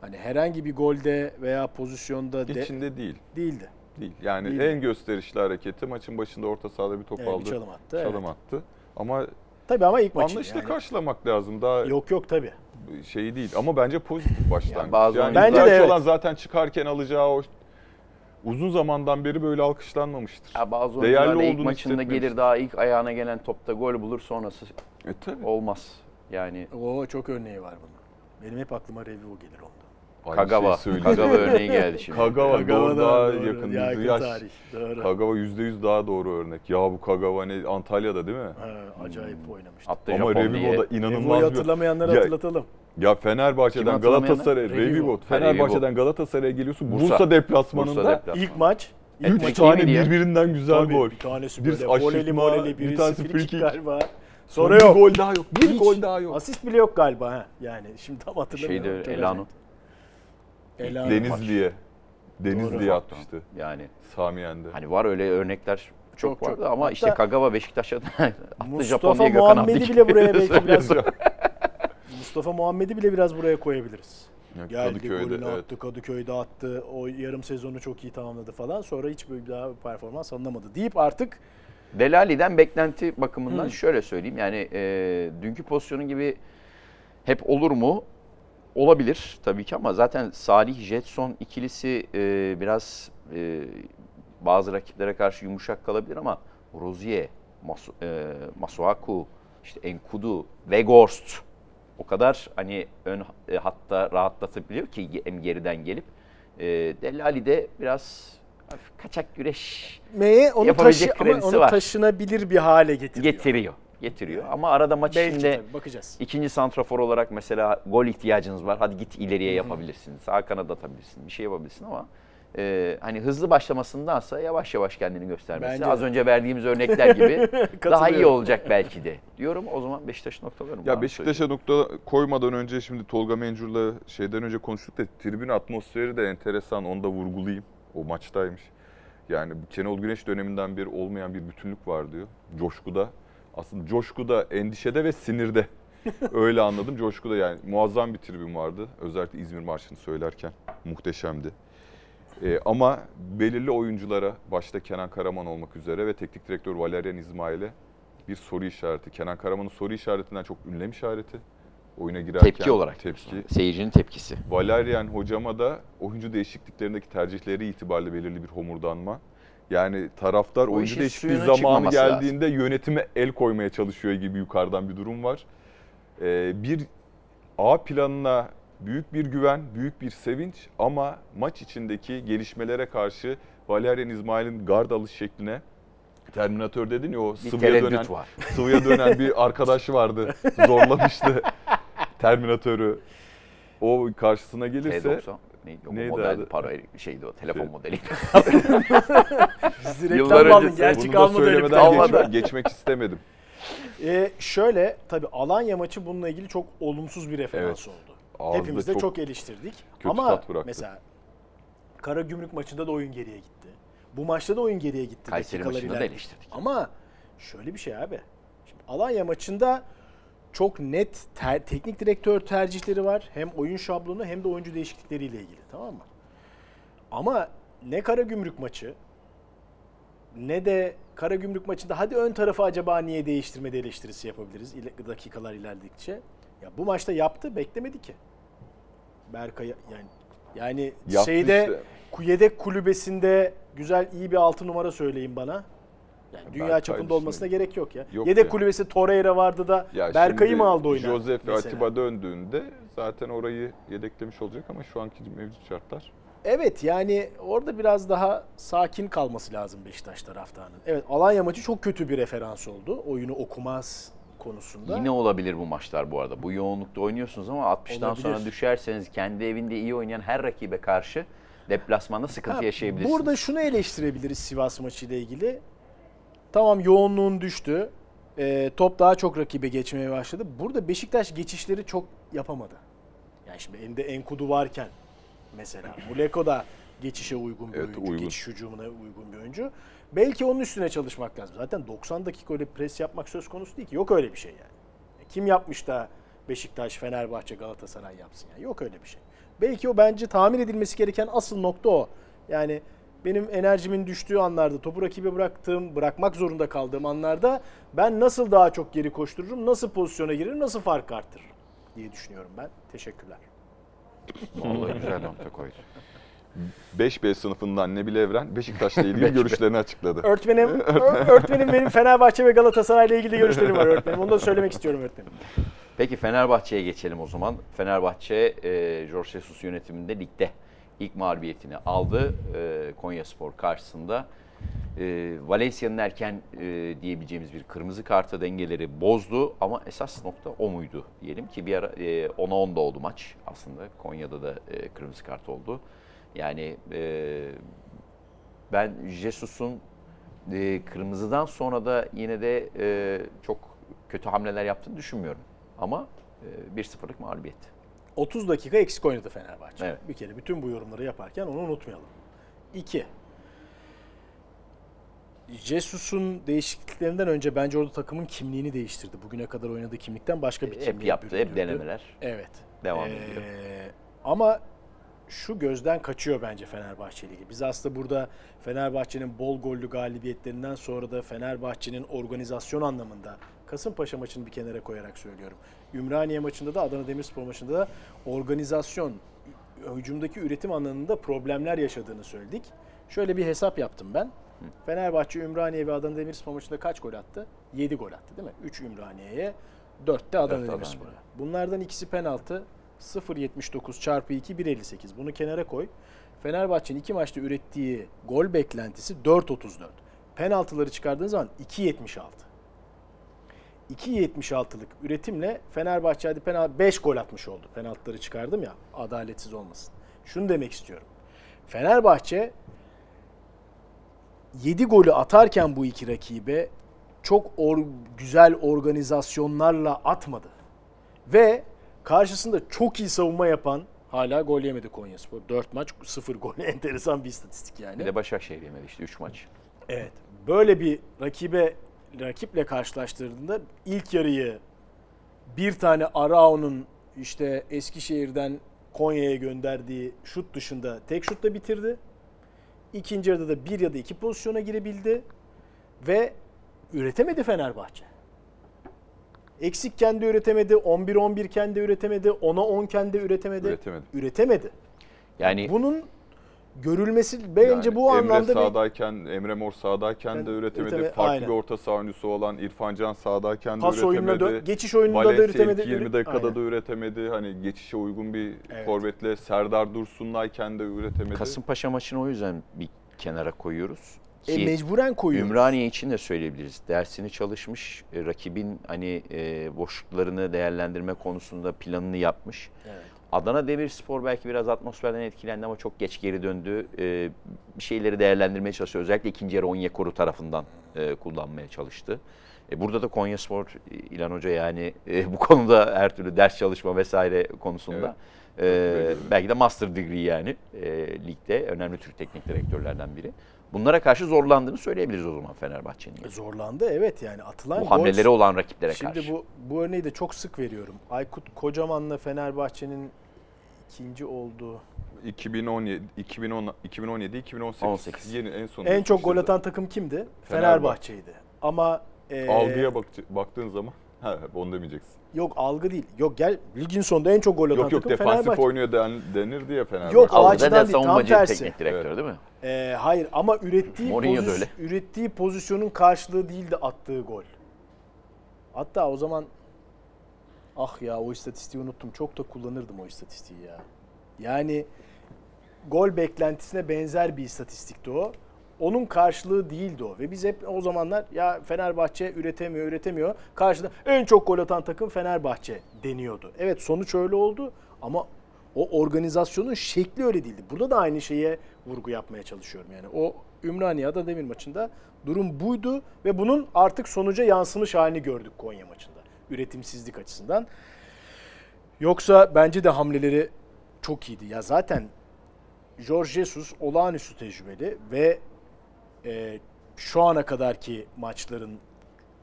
Hani herhangi bir golde veya pozisyonda de içinde değil. değildi. Değil. Yani Değil. en gösterişli hareketi maçın başında orta sahada bir top Evet, bir aldı. çalım attı, Çalım evet. attı. Ama Tabii ama ilk maçı anlayışla yani. karşılamak lazım. Daha Yok yok tabii. şey değil ama bence pozitif başlangıç. Bazı yani oyuncular- Bence de evet. olan zaten çıkarken alacağı o uzun zamandan beri böyle alkışlanmamıştır. Ya bazı Değerli oyuncular da ilk olduğunu maçında hissetmemiştir. gelir daha ilk ayağına gelen topta gol bulur sonrası E tabii. olmaz. Yani O çok örneği var bunun. Benim hep aklıma Revivo gelir onda. Aynı Kagawa. söyleyeyim. Kagawa örneği geldi şimdi. Kagawa Kagawa doğru da daha doğru, yakın. yakın Yaş. tarih. Doğru. Kagawa %100 daha doğru örnek. Ya bu Kagawa ne Antalya'da değil mi? Ha, acayip oynamıştı. Attı Ama. Revivo'da Evo'yu inanılmaz bir... hatırlamayanları Ya- hatırlatalım. Ya Fenerbahçe'den hatırlamayanlar? Galatasaray, Revivo. Revivo. Fenerbahçe'den Galatasaray'a geliyorsun. Bursa, Bursa. deplasmanında. Bursa deplasmanı. İlk maç. İlk Üç tane birbirinden güzel Tabii, gol. Bir tanesi Bir böyle voleli moleli, bir birisi tanesi free kick galiba. Sonra Sonra yok. bir gol daha yok. Bir Hiç. gol daha yok. Asist bile yok galiba ha. Yani şimdi tam hatırlamıyorum. Şeyde Çok Elano. acayip. Elano. Denizli'ye. Denizli'ye Doğru. atmıştı. Yani Sami Yen'de. hani var öyle örnekler çok, Çok, çok. vardı ama Hatta işte Kagawa Beşiktaş'a attı Mustafa diye Gökhan Muhammed'i Abdi bile buraya belki biraz Mustafa Muhammed'i bile biraz buraya koyabiliriz. Ya Geldi Kadıköy'de, golünü evet. attı, Kadıköy'de attı. O yarım sezonu çok iyi tamamladı falan. Sonra hiç böyle daha bir performans alınamadı deyip artık Delali'den beklenti bakımından Hı. şöyle söyleyeyim. Yani e, dünkü pozisyonu gibi hep olur mu? Olabilir tabii ki ama zaten Salih Jetson ikilisi e, biraz e, bazı rakiplere karşı yumuşak kalabilir ama Rozier, Masu, e, Masuaku, işte Enkudu, Weghorst o kadar hani ön e, hatta rahatlatabiliyor ki hem geriden gelip e, Delali de biraz hafif kaçak güreş M'ye onu, Yapabilecek taşı, ama kredisi onu var. taşınabilir bir hale getiriyor. getiriyor. Getiriyor. Ama arada maç Belki içinde tabii, bakacağız. ikinci santrafor olarak mesela gol ihtiyacınız var. Hadi git ileriye yapabilirsin. Sağ kanada atabilirsin. Bir şey yapabilirsin ama e, hani hızlı başlamasındansa yavaş yavaş kendini göstermesi. Bence Az de. önce verdiğimiz örnekler gibi daha iyi olacak belki de. Diyorum o zaman Beşiktaş'ı noktalarım. Ya Beşiktaş'a nokta koymadan önce şimdi Tolga Mencur'la şeyden önce konuştuk da tribün atmosferi de enteresan onu da vurgulayayım. O maçtaymış. Yani Kenol Güneş döneminden beri olmayan bir bütünlük var diyor. Coşkuda. Aslında coşkuda, endişede ve sinirde. Öyle anladım. Coşkuda yani muazzam bir tribün vardı. Özellikle İzmir Marşı'nı söylerken muhteşemdi. Ee, ama belirli oyunculara, başta Kenan Karaman olmak üzere ve teknik direktör Valerian İsmail'e bir soru işareti. Kenan Karaman'ın soru işaretinden çok ünlem işareti. Oyuna girerken Tepki olarak. tepki. Seyircinin tepkisi. Valerian hocama da oyuncu değişikliklerindeki tercihleri itibariyle belirli bir homurdanma. Yani taraftar O oyuncu değişikliği zamanı çıkmaması lazım. geldiğinde yönetime el koymaya çalışıyor gibi yukarıdan bir durum var. Ee, bir A planına büyük bir güven, büyük bir sevinç ama maç içindeki gelişmelere karşı Valerian İsmail'in gard alış şekline Terminator dedin ya o Bir sıvıya dönen, var. sıvıya dönen bir arkadaş vardı. Zorlamıştı Terminatör'ü. O karşısına gelirse T90 neydi o Neydi model adı? para şeydi o telefon Şey- modeli. Bizi Yıllar reklam aldın. da kalmadı öyle bir söylemeden tane. Almadı. geçme- geçmek istemedim. Ee, şöyle tabii Alanya maçı bununla ilgili çok olumsuz bir referans Evet. oldu. Ağızda Hepimiz de çok, çok eleştirdik. kötü Ama mesela Karagümrük maçında da oyun geriye gitti. Bu maçta da oyun geriye gitti. Kayseri maçında da eleştirdik. Ama şöyle bir şey abi. Şimdi Alanya maçında çok net ter- teknik direktör tercihleri var. Hem oyun şablonu hem de oyuncu değişiklikleriyle ilgili tamam mı? Ama ne Karagümrük maçı ne de Karagümrük maçında hadi ön tarafı acaba niye değiştirmedi eleştirisi yapabiliriz dakikalar ilerledikçe. Ya bu maçta yaptı beklemedi ki. Berkay yani yani Yaptı şeyde işte. yedek kulübesinde güzel iyi bir altı numara söyleyin bana. Yani dünya Berkay çapında olmasına gerek yok ya. Yok yedek ya. kulübesi Torreira vardı da Ya Berkay'ı mı aldı oyuna? Josef ve mesela? Atiba döndüğünde zaten orayı yedeklemiş olacak ama şu anki mevcut şartlar. Evet yani orada biraz daha sakin kalması lazım Beşiktaş taraftarının. Evet Alanya maçı çok kötü bir referans oldu. Oyunu okumaz konusunda. Yine olabilir bu maçlar bu arada. Bu yoğunlukta oynuyorsunuz ama 60'tan Olabilir. sonra düşerseniz kendi evinde iyi oynayan her rakibe karşı deplasmanda sıkıntı Ha, yaşayabilirsiniz. Burada şunu eleştirebiliriz Sivas maçı ile ilgili. Tamam yoğunluğun düştü. Ee, top daha çok rakibe geçmeye başladı. Burada Beşiktaş geçişleri çok yapamadı. Yani şimdi elinde Enkudu varken mesela Muleko da geçişe uygun bir Evet, oyuncu. uygun. Geçiş hücumuna uygun bir oyuncu. Belki onun üstüne çalışmak lazım. Zaten 90 dakika öyle pres yapmak söz konusu değil ki. Yok öyle bir şey yani. Kim yapmış da Beşiktaş, Fenerbahçe, Galatasaray yapsın yani. Yok öyle bir şey. Belki o bence tamir edilmesi gereken asıl nokta o. Yani benim enerjimin düştüğü anlarda, topu rakibe bıraktığım, bırakmak zorunda kaldığım anlarda ben nasıl daha çok geri koştururum, nasıl pozisyona girerim, nasıl fark arttırırım diye düşünüyorum ben. Teşekkürler. Vallahi güzel nokta koydu. 5B sınıfından Nebil Evren Beşiktaş'la ilgili görüşlerini açıkladı. Öğretmenim, öğretmenim benim Fenerbahçe ve Galatasaray ile ilgili görüşlerim var öğretmenim. Onu da söylemek istiyorum öğretmenim. Peki Fenerbahçe'ye geçelim o zaman. Fenerbahçe e, Jorge Jesus yönetiminde ligde ilk mağlubiyetini aldı e, Konya Spor karşısında. E, Valencia'nın erken e, diyebileceğimiz bir kırmızı kartı dengeleri bozdu ama esas nokta o muydu diyelim ki bir ara e, 10'a 10'da oldu maç aslında. Konya'da da e, kırmızı kart oldu. Yani e, ben Jesus'un e, kırmızıdan sonra da yine de e, çok kötü hamleler yaptığını düşünmüyorum. Ama e, 1-0'lık mağlubiyet. 30 dakika eksik oynadı Fenerbahçe. Evet. Bir kere bütün bu yorumları yaparken onu unutmayalım. 2. Jesus'un değişikliklerinden önce bence orada takımın kimliğini değiştirdi. Bugüne kadar oynadığı kimlikten başka bir kimliğe Hep yaptı, hep büründürdü. denemeler. Evet. Devam Ee, ediyor. Ama şu gözden kaçıyor bence Fenerbahçe Ligi. Biz aslında burada Fenerbahçe'nin bol gollü galibiyetlerinden sonra da Fenerbahçe'nin organizasyon anlamında Kasımpaşa maçını bir kenara koyarak söylüyorum. Ümraniye maçında da Adana Demirspor maçında da organizasyon, hücumdaki üretim anlamında problemler yaşadığını söyledik. Şöyle bir hesap yaptım ben. Fenerbahçe, Ümraniye ve Adana Demirspor maçında kaç gol attı? 7 gol attı değil mi? 3 Ümraniye'ye, 4 de Adana Demirspor'a. Bunlardan ikisi penaltı. 0.79 çarpı 2 1.58. Bunu kenara koy. Fenerbahçe'nin iki maçta ürettiği gol beklentisi 4.34. Penaltıları çıkardığın zaman 2.76. 2.76'lık üretimle Fenerbahçe hadi penaltı 5 gol atmış oldu. Penaltıları çıkardım ya adaletsiz olmasın. Şunu demek istiyorum. Fenerbahçe 7 golü atarken bu iki rakibe çok or- güzel organizasyonlarla atmadı. Ve karşısında çok iyi savunma yapan hala gol yemedi Konyaspor. 4 maç 0 gol. Enteresan bir istatistik yani. Bir de Başakşehir yemedi işte 3 maç. Evet. Böyle bir rakibe rakiple karşılaştırdığında ilk yarıyı bir tane Arao'nun işte Eskişehir'den Konya'ya gönderdiği şut dışında tek şutla bitirdi. İkinci yarıda da bir ya da iki pozisyona girebildi ve üretemedi Fenerbahçe. Eksikken de üretemedi, 11-11 kendi üretemedi, 10'a 10 kendi üretemedi. Üretemedi. Üretemedi. Yani Bunun görülmesi bence Yani bu Emre anlamda bir sahadayken, Emre Mor sahadayken Ben de üretemedi. üreteme- Farklı aynen. bir orta saha oyuncusu olan İrfan Can sahadayken de pas üretemedi. da, geçiş oyununda da Valencia üretemedi. ilk 20 dakikada Aynen. da üretemedi. Hani geçişe uygun bir Evet. forvetle Serdar Dursun'layken de üretemedi. Kasımpaşa maçını o yüzden bir kenara koyuyoruz. E, mecburen koyuyoruz. Ümraniye için de söyleyebiliriz. Dersini çalışmış, e, rakibin hani e, boşluklarını değerlendirme konusunda planını yapmış. Evet. Adana Demirspor belki biraz atmosferden etkilendi ama çok geç geri döndü. E, bir şeyleri değerlendirmeye çalışıyor. Özellikle ikinci yarı Onyekuru tarafından e, kullanmaya çalıştı. E, burada da Konyaspor, e, İlhan Hoca yani e, bu konuda her türlü ders çalışma vesaire konusunda e, Belli. belki de master degree yani e, ligde önemli Türk teknik direktörlerden biri. Bunlara karşı zorlandığını söyleyebiliriz o zaman Fenerbahçe'nin. Zorlandı evet yani atılan Bu gol- hamleleri olan rakiplere Şimdi karşı. bu bu örneği de çok sık veriyorum. Aykut Kocaman'la Fenerbahçe'nin ikinci olduğu 2017, 2010, 2017, 2018 18. yeni en son. en çok gol atan takım kimdi? Fenerbahçe. Fenerbahçe'ydi. Ama e, algıya bak, baktığın zaman ha onu demeyeceksin. yok algı değil. Yok gel ligin sonunda en çok gol atan Yok yok takım defansif Fenerbahçe. oynuyor den, denir diye Fenerbahçe. Yok, o açıdan da değil, tam tersi. teknik direktör değil mi? E, hayır ama ürettiği pozis- öyle. ürettiği pozisyonun karşılığı değildi attığı gol. Hatta o zaman ah ya o istatistiği unuttum. Çok da kullanırdım o istatistiği ya. Yani gol beklentisine benzer bir istatistikti o. Onun karşılığı değildi o. Ve biz hep o zamanlar ya Fenerbahçe üretemiyor, üretemiyor. Karşıda en çok gol atan takım Fenerbahçe deniyordu. Evet sonuç öyle oldu ama o organizasyonun şekli öyle değildi. Burada da aynı şeye vurgu yapmaya çalışıyorum. Yani o Ümraniye Adana Demir maçında durum buydu ve bunun artık sonuca yansımış halini gördük Konya maçında. Üretimsizlik açısından. Yoksa bence de hamleleri çok iyiydi. Ya zaten Jorge Jesus olağanüstü tecrübeli ve e, şu ana kadarki maçların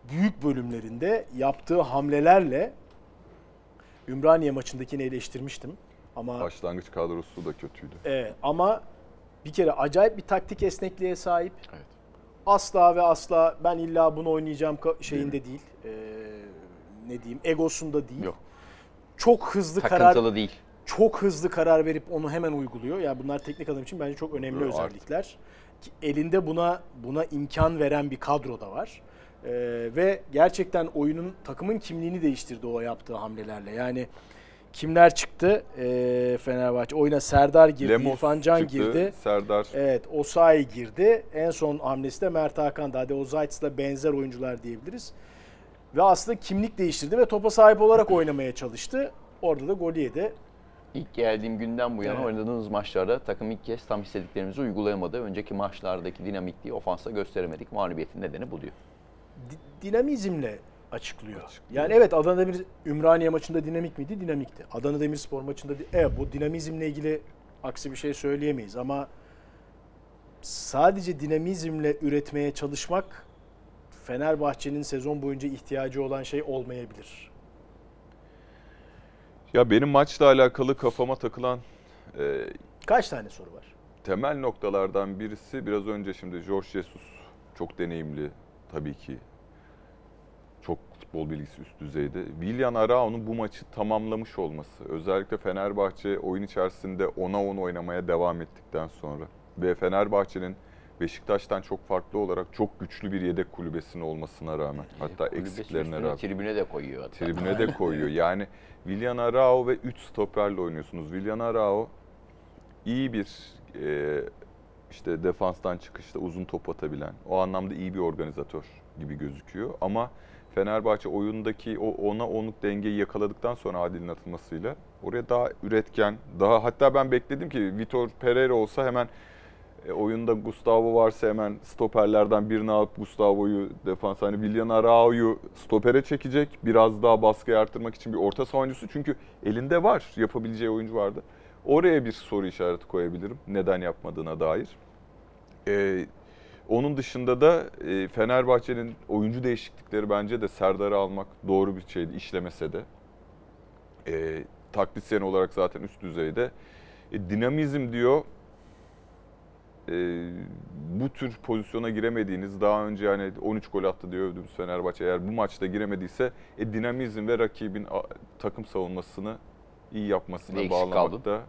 büyük bölümlerinde yaptığı hamlelerle Ümraniye maçındakini eleştirmiştim. Ama Başlangıç kadrosu da kötüydü. Evet, ama bir kere acayip bir taktik esnekliğe sahip. Evet. Asla ve asla ben illa bunu oynayacağım şeyinde değil. Ee, ne diyeyim? Egosunda değil. Yok. Çok hızlı karar Takıntılı değil. çok hızlı karar verip onu hemen uyguluyor. Ya bunlar teknik adam için bence çok önemli Evet, özellikler. Ki elinde buna buna imkan veren bir kadro da var. Ee, ve gerçekten oyunun takımın kimliğini değiştirdi o yaptığı hamlelerle. Yani kimler çıktı? Ee, Fenerbahçe oyuna Serdar girdi, Lemos İrfan Can çıktı, girdi. Serdar Evet, Osayi girdi. En son hamlesi de Mert Hakan. Hadi Ozayt'la benzer oyuncular diyebiliriz. Ve aslında kimlik değiştirdi ve topa sahip olarak oynamaya çalıştı. Orada da gol yedi. İlk geldiğim günden bu yana Evet. oynadığımız maçlarda takım ilk kez tam istediklerimizi uygulayamadı. Önceki maçlardaki dinamikliği ofansta gösteremedik. Mağlubiyetin nedeni bu diyor. Di- dinamizmle açıklıyor. Açıklıyor. Yani evet Adana Demir Ümraniye maçında dinamik miydi? Dinamikti. Adana Demirspor maçında evet bu dinamizmle ilgili aksi bir şey söyleyemeyiz ama sadece dinamizmle üretmeye çalışmak Fenerbahçe'nin sezon boyunca ihtiyacı olan şey olmayabilir. Ya benim maçla alakalı kafama takılan e, Kaç tane soru var? temel noktalardan birisi biraz önce şimdi Jorge Jesus çok deneyimli tabii ki. Çok futbol bilgisi üst düzeyde. Willian Arao'nun bu maçı tamamlamış olması. Özellikle Fenerbahçe oyun içerisinde 10'a 10 oynamaya devam ettikten sonra. Ve Fenerbahçe'nin Beşiktaş'tan çok farklı olarak çok güçlü bir yedek kulübesinin olmasına rağmen. Hatta Kulübesi eksiklerine rağmen. Tribüne de koyuyor hatta. Tribüne de koyuyor. Yani Willian Arao ve 3 stoperle oynuyorsunuz. Willian Arao iyi bir e, işte defanstan çıkışta uzun top atabilen, o anlamda iyi bir organizatör gibi gözüküyor. Ama Fenerbahçe oyundaki o ona onluk dengeyi yakaladıktan sonra Adil'in atılmasıyla oraya daha üretken, daha hatta ben bekledim ki Vitor Pereira olsa hemen e, oyunda Gustavo varsa hemen stoperlerden birini alıp Gustavo'yu defans hani Willian Arao'yu stopere çekecek. Biraz daha baskıyı arttırmak için bir orta saha oyuncusu. Çünkü elinde var. Yapabileceği oyuncu vardı. Oraya bir soru işareti koyabilirim. Neden yapmadığına dair. Ee, onun dışında da e, Fenerbahçe'nin oyuncu değişiklikleri bence de Serdar'ı almak doğru bir şeydi işlemese de. E, taktisyen olarak zaten üst düzeyde. E, dinamizm diyor e, bu tür pozisyona giremediğiniz daha önce yani 13 gol attı diye övdüğümüz Fenerbahçe eğer bu maçta giremediyse e, dinamizm ve rakibin a, takım savunmasını iyi yapmasına Eksik bağlamakta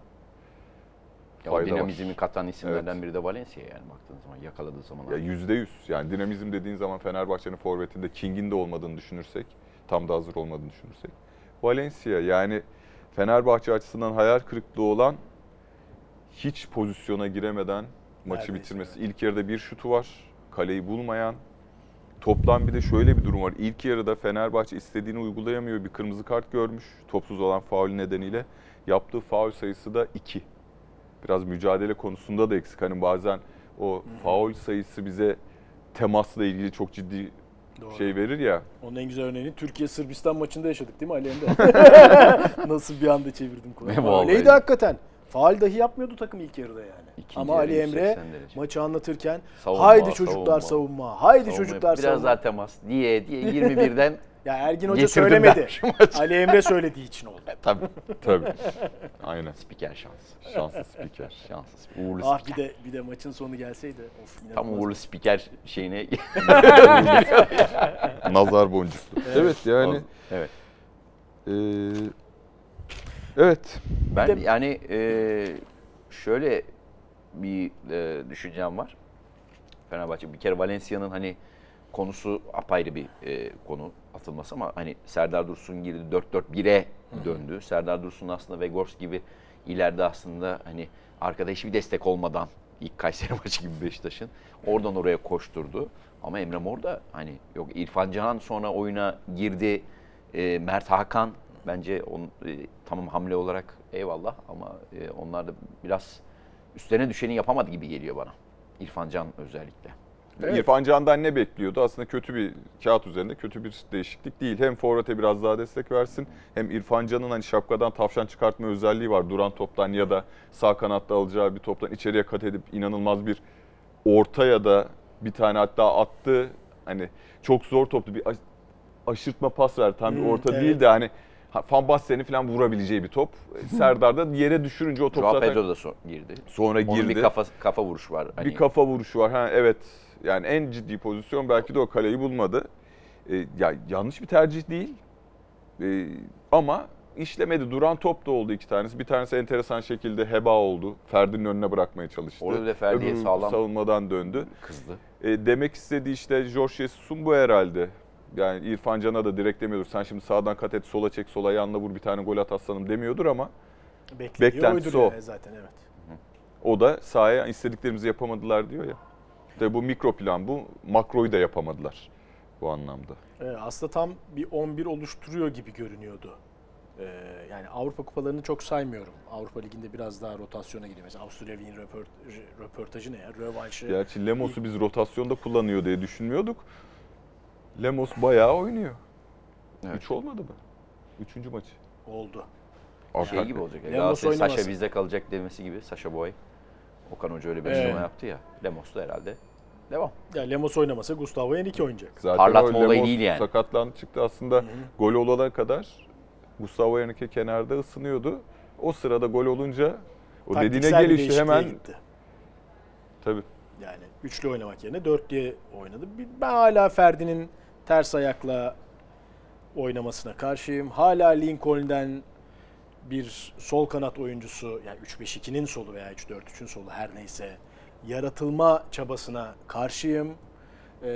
Ya o dinamizmi var. katan isimlerden Evet. biri de Valencia yani baktığın zaman yakaladığı zaman. Ya yüzde yüz. Yani dinamizm dediğin zaman Fenerbahçe'nin forvetinde King'in de olmadığını düşünürsek, tam da hazır olmadığını düşünürsek. Valencia yani Fenerbahçe açısından hayal kırıklığı olan hiç pozisyona giremeden maçı Neredeyse, bitirmesi. İlk yarıda bir şutu var. Kaleyi bulmayan. Toplam bir de şöyle bir durum var. İlk yarıda Fenerbahçe istediğini uygulayamıyor. Bir kırmızı kart görmüş. Topsuz olan faul nedeniyle. Yaptığı faul sayısı da 2. Biraz mücadele konusunda da eksik. Hani bazen o faul sayısı bize temasla ilgili çok ciddi Doğru. şey verir ya. Onun en güzel örneğini Türkiye Sırbistan maçında yaşadık değil mi Ali Emre? Nasıl bir anda çevirdim konuyu. Öyleydi hakikaten. Faal dahi yapmıyordu takım ilk yarıda yani. İkinci Ama Ali Emre 180 derece. maçı anlatırken Savunma, haydi çocuklar savunma, savunma. haydi Savunma çocuklar Biraz savunma. daha temas diye diye 21'den Ya Ergin Hoca Getirdim söylemedi. Ali Emre söylediği için oldu. tabii Tabii. Aynen. spiker şansı. Şanslı spiker. Şanssız. Uğurlu Ah bir spiker. de bir de maçın sonu gelseydi. Of, Tam uğurlu spiker şeyine Nazar boncuklu. Evet yani Evet. e, evet Ben de- yani e, şöyle bir e, düşüncem var. Fenerbahçe bir kere Valencia'nın hani konusu apayrı bir e, konu atılması ama hani Serdar Dursun girdi 4-4-1'e döndü. Serdar Dursun aslında Vegors gibi ileride aslında hani arkada hiçbir destek olmadan ilk Kayseri maçı gibi Beşiktaş'ın oradan oraya koşturdu. Ama Emre Mor da hani yok İrfan Can sonra oyuna girdi. E, Mert Hakan bence on, e, tamam hamle olarak eyvallah ama e, onlar da biraz üstlerine düşeni yapamadı gibi geliyor bana. İrfan Can özellikle. Evet. İrfan Can'dan ne bekliyordu? Aslında kötü bir kağıt üzerinde kötü bir değişiklik değil. Hem Forvet'e biraz daha destek versin. Hem İrfan Can'ın hani şapkadan tavşan çıkartma özelliği var. Duran toptan ya da sağ kanatta alacağı bir toptan içeriye kat edip inanılmaz bir orta ya da bir tane hatta attı. Hani çok zor toptu. Bir aş- aşırtma pas ver. Tam bir Hmm, orta evet. değil de hani ha- Van Bassen'i falan vurabileceği bir top. Serdar da yere düşürünce o top Joao zaten Pedro da so- girdi. sonra Onun girdi. bir kafa kafa vuruşu var. Hani Bir kafa vuruşu var. Ha evet. Yani en ciddi pozisyon belki de o kaleyi bulmadı. Ee, ya yanlış bir tercih değil. Ee, ama işlemedi. Duran top da oldu iki tanesi. Bir tanesi enteresan şekilde heba oldu. Ferdi'nin önüne bırakmaya çalıştı. Orada bile Ferdi'ye sağlam- savunmadan döndü. Kızdı. E, demek istediği işte George Jesus'un bu herhalde. Yani İrfan Can'a da direkt demiyordur. Sen şimdi sağdan kat et, sola çek, sola yanla vur bir tane gol at aslanım demiyordur ama Beklediği Beklentisi o. yani zaten evet. o da sahaya istediklerimizi yapamadılar diyor ya. De bu mikro plan bu. Makroyu da yapamadılar bu anlamda. Evet, aslında tam bir 11 oluşturuyor gibi görünüyordu. Ee, yani Avrupa kupalarını çok saymıyorum. Avrupa Ligi'nde biraz daha rotasyona gidiyor. Mesela Avusturya Wien röport- röportajı ne ya? Rövanşı. Gerçi Lemos'u biz rotasyonda kullanıyor diye düşünmüyorduk. Lemos bayağı oynuyor. Evet. Üç olmadı mı? Üçüncü maçı. oldu. Arka Şey gibi olacak. Lemos Galatasaray. Saşa bizde kalacak demesi gibi. Saşa Boy. Okan Hoca öyle bir Evet. açıklama yaptı ya. Lemos da herhalde. Devam. Ya Lemos oynamasa Gustavo Henrique oynayacak. Zaten Parlatma olayı Lemos değil yani. sakatlandı çıktı. Aslında gol olana kadar Gustavo Henrique kenarda ısınıyordu. O sırada gol olunca o dediğine Taktiksel gelişti hemen. gitti. Tabii. Yani üçlü oynamak yerine dörtlüye oynadı. Bir- Ben hala Ferdi'nin ters ayakla oynamasına karşıyım. Hala Lincoln'den bir sol kanat oyuncusu yani 3-5-2'nin solu veya 3-4-3'ün solu her neyse yaratılma çabasına karşıyım. Ee,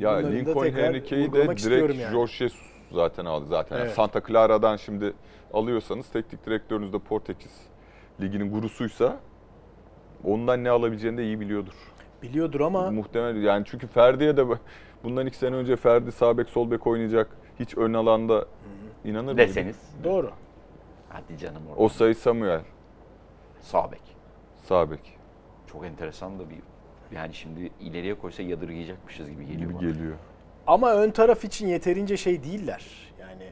Ya Lincoln tekrar Henrique'yi de direkt yani. George Jesus zaten aldı. Zaten Evet. Santa Clara'dan şimdi alıyorsanız teknik direktörünüz de Portekiz liginin gurusuysa ondan ne alabileceğini de iyi biliyordur. Biliyordur ama Muhtemelen yani çünkü Ferdi'ye de bundan iki sene önce Ferdi sağ bek sol bek oynayacak. Hiç ön alanda inanır mıydı? Deseniz. doğru. Hadi canım orada. O sayı Samuel Sağ bek. sağ bek Çok enteresan da bir yani şimdi ileriye koysa yadırgayacakmışız gibi geliyor gibi bana. geliyor. Ama ön taraf için yeterince şey değiller. Yani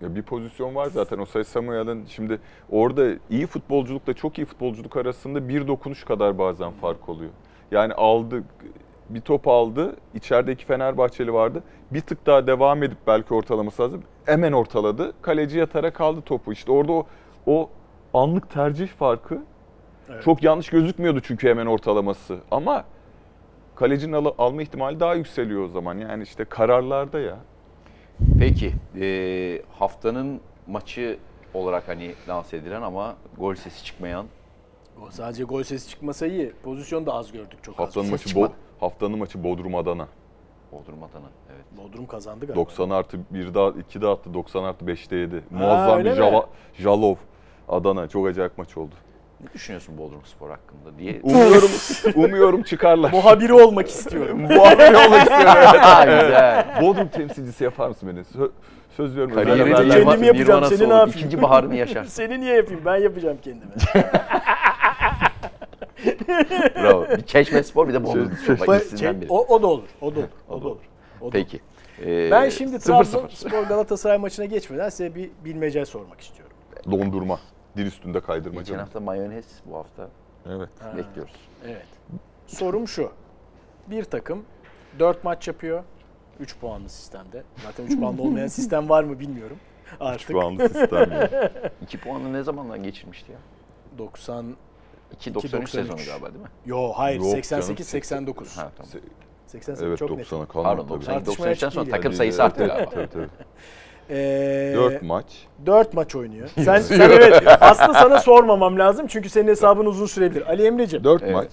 Ya bir pozisyon var zaten o sayı Samuel'in şimdi orada iyi futbolculukla çok iyi futbolculuk arasında bir dokunuş kadar bazen fark oluyor. Yani aldı bir top aldı. içeride iki Fenerbahçeli vardı. Bir tık daha devam edip belki ortalaması lazım. Hemen ortaladı. Kaleci yatarak kaldı topu. İşte orada o, o anlık tercih farkı Evet. çok yanlış gözükmüyordu çünkü hemen ortalaması. Ama kalecinin al- alma ihtimali daha yükseliyor o zaman. Yani işte kararlarda ya. Peki e, haftanın maçı olarak hani lanse edilen ama gol sesi çıkmayan o sadece gol sesi çıkmasa iyi. Pozisyon da az gördük çok Haftanın az. maçı çıkmadı. Haftanın maçı Bodrum Adana. Bodrum Adana. Evet. Bodrum kazandı galiba. 90 artı 1'de 2'de attı, 90 artı 5'te yedi. Muazzam öyle bir? Java, Jalov Adana. Çok acayip maç oldu. Ne düşünüyorsun Bodrum Spor hakkında diye. Umuyorum umuyorum çıkarlar. Bu haberi olmak istiyorum. Bu haberi olmak istiyorum. Ha, güzel. Bodrum temsilcisi yapar mısın beni? Sö- söz veriyorum. haberler- kendim yapacağım, seni ne yapayım? İkinci baharını yaşar. Seni niye yapayım? Ben yapacağım kendime. Bravo. Bir Çeşme Spor bir de Şey- Spor. Bak ikisinden biri. o, o da olur. O da olur. O da olur. O da. Peki. Ee, Ben şimdi 0-0. Trabzonspor Galatasaray maçına geçmeden size bir bilmece sormak istiyorum. Dondurma. Dil üstünde kaydırma Geçen hafta mayonez, bu hafta Evet. bekliyoruz. Evet. Sorum şu. Bir takım 4 maç yapıyor. 3 puanlı sistemde. Zaten 3 puanlı olmayan sistem var mı bilmiyorum. Artık Puanlı sistem. ya. 2 puanı ne zamandan geçirmişti ya? 90 2.93 sezonu 93. galiba değil mi? Yo hayır Yok 88 canım, 89. Ha tamam. 88 evet çok net. 90'a Pardon kalmadı. 90 Tartışmaya 93'ten sonra takım sayısı arttı galiba. Tabii tabii. Ee, 4 maç. 4 maç oynuyor. Sen, sen evet aslında sana sormamam lazım çünkü senin hesabın uzun sürebilir. Ali Emre'ciğim 4 Evet. maç.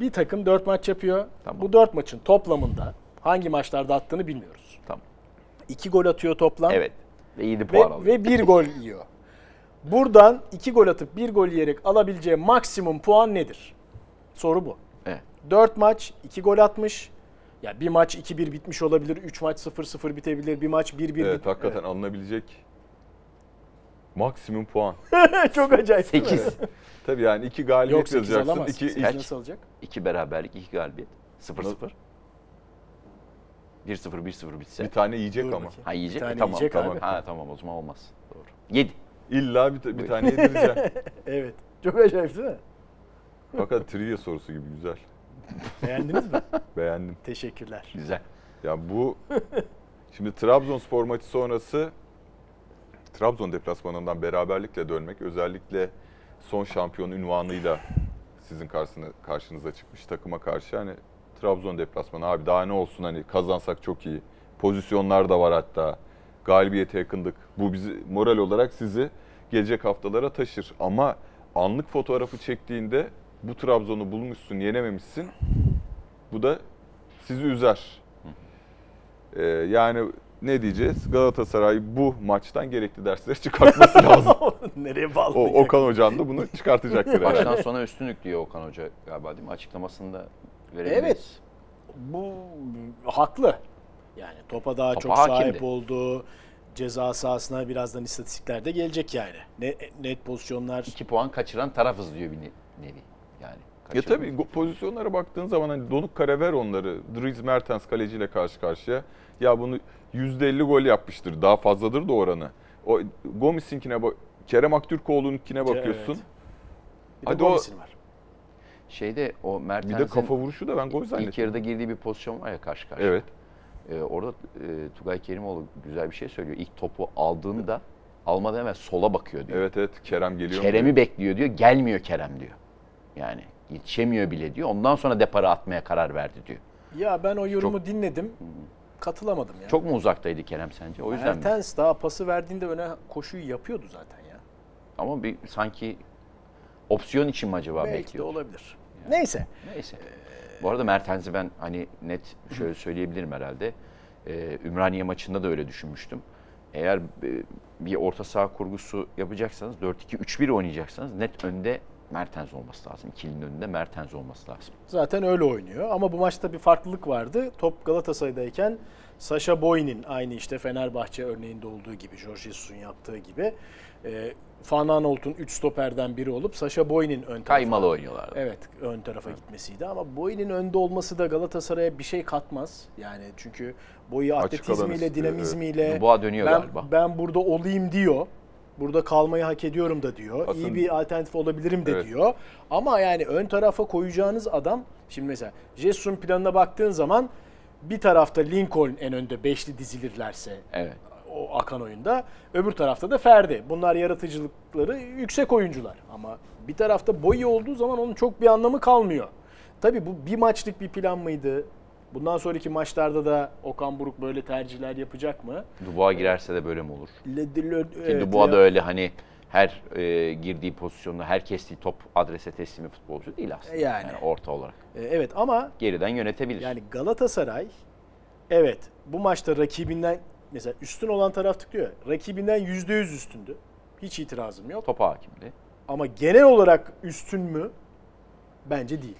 bir takım 4 maç yapıyor. Tamam. Bu 4 maçın toplamında hangi maçlarda attığını bilmiyoruz. Tamam. 2 gol atıyor toplam. Evet. Ve 7 puan ve, aldı. ve bir gol yiyor. Buradan iki gol atıp bir gol yiyerek alabileceği maksimum puan nedir? Soru bu. Evet. 4 maç 2 gol atmış. Ya bir maç 2-1 bitmiş olabilir, 3 maç 0-0 bitebilir, bir maç 1-1 Evet bit- hakikaten alınabilecek maksimum puan. Evet. Çok acayip. değil mi? 8. Tabii yani iki galibiyet Yok 8 yazacaksın. alamaz. İki, Sekiz Kaç? nasıl alacak? 2 beraberlik, 2 galibiyet. 0-0. 1-0, 1-0 bitse. bir tane yiyecek Dur ama. bakayım. Ha yiyecek Bir mi? tane Tamam. yiyecek tamam. abi. Ha tamam o zaman olmaz. Doğru. 7. İlla bir, bir tane yedireceksin. Evet. Çok acayip değil mi? Fakat trivia sorusu gibi güzel. Beğendiniz mi? Beğendim. Teşekkürler. Güzel. Ya bu şimdi Trabzonspor maçı sonrası Trabzon deplasmanından beraberlikle dönmek özellikle son şampiyon ünvanıyla sizin karşısına, karşınıza çıkmış takıma karşı hani Trabzon deplasmanı abi daha ne olsun hani kazansak çok iyi. Pozisyonlar da var hatta. Galibiyete yakındık. Bu bizi moral olarak sizi gelecek haftalara taşır. Ama anlık fotoğrafı çektiğinde bu Trabzon'u bulmuşsun, yenememişsin. Bu da sizi üzer. Ee, yani ne diyeceğiz? Galatasaray bu maçtan gerekli dersleri çıkartması lazım. Nereye o, bağlayacak? Okan Hocam da bunu çıkartacaktır. yani. Baştan sona üstünlük diyor Okan Hoca galiba değil mi? Açıklamasında verebiliriz. Evet. Bu haklı. Yani topa daha Topa çok sahip hakimdi. oldu. Ceza sahasına birazdan istatistiklerde gelecek yani. Ne, net pozisyonlar. 2 puan kaçıran tarafız diyor bir ne- nevi. Yani Ya tabii go- pozisyonlara baktığın zaman hani donuk kare ver onları. Dries Mertens kaleciyle karşı karşıya. Ya bunu %50 gol yapmıştır. Daha fazladır da oranı. O Gomis'inkine bak Kerem Aktürkoğlu'nunkine bakıyorsun. Evet. Bir Hadi o- Gomis'in var. Şeyde o Bir Mertens'in de kafa vuruşu da ben gol ilk zannettim. yarıda girdiği bir pozisyon var ya karşı karşıya. Evet. Ee, orada e, Tugay Kerimoğlu güzel bir şey söylüyor. İlk topu aldığında almadan hemen sola bakıyor diyor. Evet evet Kerem geliyor. Kerem'i bekliyor diyor. Gelmiyor Kerem diyor. Yani yetişemiyor bile diyor. Ondan sonra depara atmaya karar verdi diyor. Ya ben o yorumu dinledim. Katılamadım ya. Çok mu uzaktaydı Kerem sence? O yüzden mi? Mertens daha pası verdiğinde öne koşuyu yapıyordu zaten ya. Ama bir sanki opsiyon için mi acaba Belki de bekliyor? olabilir. Neyse. Neyse. Bu arada Mertens'i ben hani net şöyle söyleyebilirim herhalde. Ee, Ümraniye maçında da öyle düşünmüştüm. Eğer e, bir orta saha kurgusu yapacaksanız 4-2-3-1 oynayacaksanız net önde Mertens olması lazım. İkilinin önünde Mertens olması lazım. Zaten öyle oynuyor ama bu maçta bir farklılık vardı. Top Galatasaray'dayken Sasha Boy'nin aynı işte Fenerbahçe örneğinde olduğu gibi, Jorge Jesus'un yaptığı gibi e, Van Aanholt'un 3 stoperden biri olup Sasha Boy'nin ön tarafa Kaymalı oynuyorlardı. Evet, ön tarafa gitmesiydi ama Boy'nin önde olması da Galatasaray'a bir şey katmaz. Yani çünkü Boy'u atletizmiyle, dinamizmiyle Dubois dönüyor ben, galiba. ben burada olayım diyor. Burada kalmayı hak ediyorum da diyor. Aslında- İyi bir alternatif olabilirim de Evet. diyor. Ama yani ön tarafa koyacağınız adam şimdi mesela Jesus'un planına baktığın zaman bir tarafta Lincoln en önde beşli dizilirlerse Evet. O akan oyunda. Öbür tarafta da Ferdi. Bunlar yaratıcılıkları yüksek oyuncular. Ama bir tarafta boyu olduğu zaman onun çok bir anlamı kalmıyor. Tabii bu bir maçlık bir plan mıydı? Bundan sonraki maçlarda da Okan Buruk böyle tercihler yapacak mı? Dubois girerse de böyle mi olur? Le, le, evet, Dubois da le- öyle hani her e, girdiği pozisyonda her kestiği top adrese teslimi futbolcu değil aslında. Yani. orta olarak. E, Evet ama Geriden yönetebilir. yani Galatasaray evet bu maçta rakibinden mesela üstün olan taraf tıklıyor. Rakibinden %100 üstündü. Hiç itirazım yok. Topa hakimdi. Ama genel olarak üstün mü? Bence değil.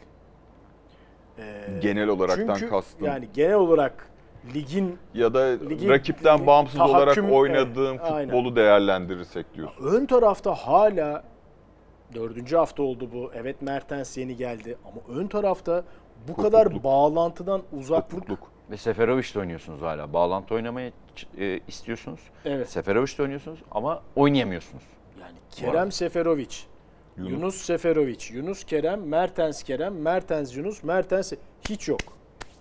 Ee, Genel olaraktan çünkü kastım. Yani genel olarak ligin ya da Ligi- rakipten ligi- bağımsız tahakküm- olarak evet, oynadığın aynen. futbolu değerlendirirsek diyorsun. ön tarafta hala dördüncü hafta oldu bu. Evet Mertens yeni geldi ama ön tarafta bu kadar Kopukluk. bağlantıdan uzaklık. Kopukluk. Ve Seferovic'le oynuyorsunuz hala. Bağlantı oynamaya e, istiyorsunuz. Evet. Seferovic'le oynuyorsunuz ama oynayamıyorsunuz. Yani Kerem Seferovic, Yunus. Yunus, Seferovic, Yunus Kerem, Mertens Kerem, Mertens Yunus, Mertens hiç yok.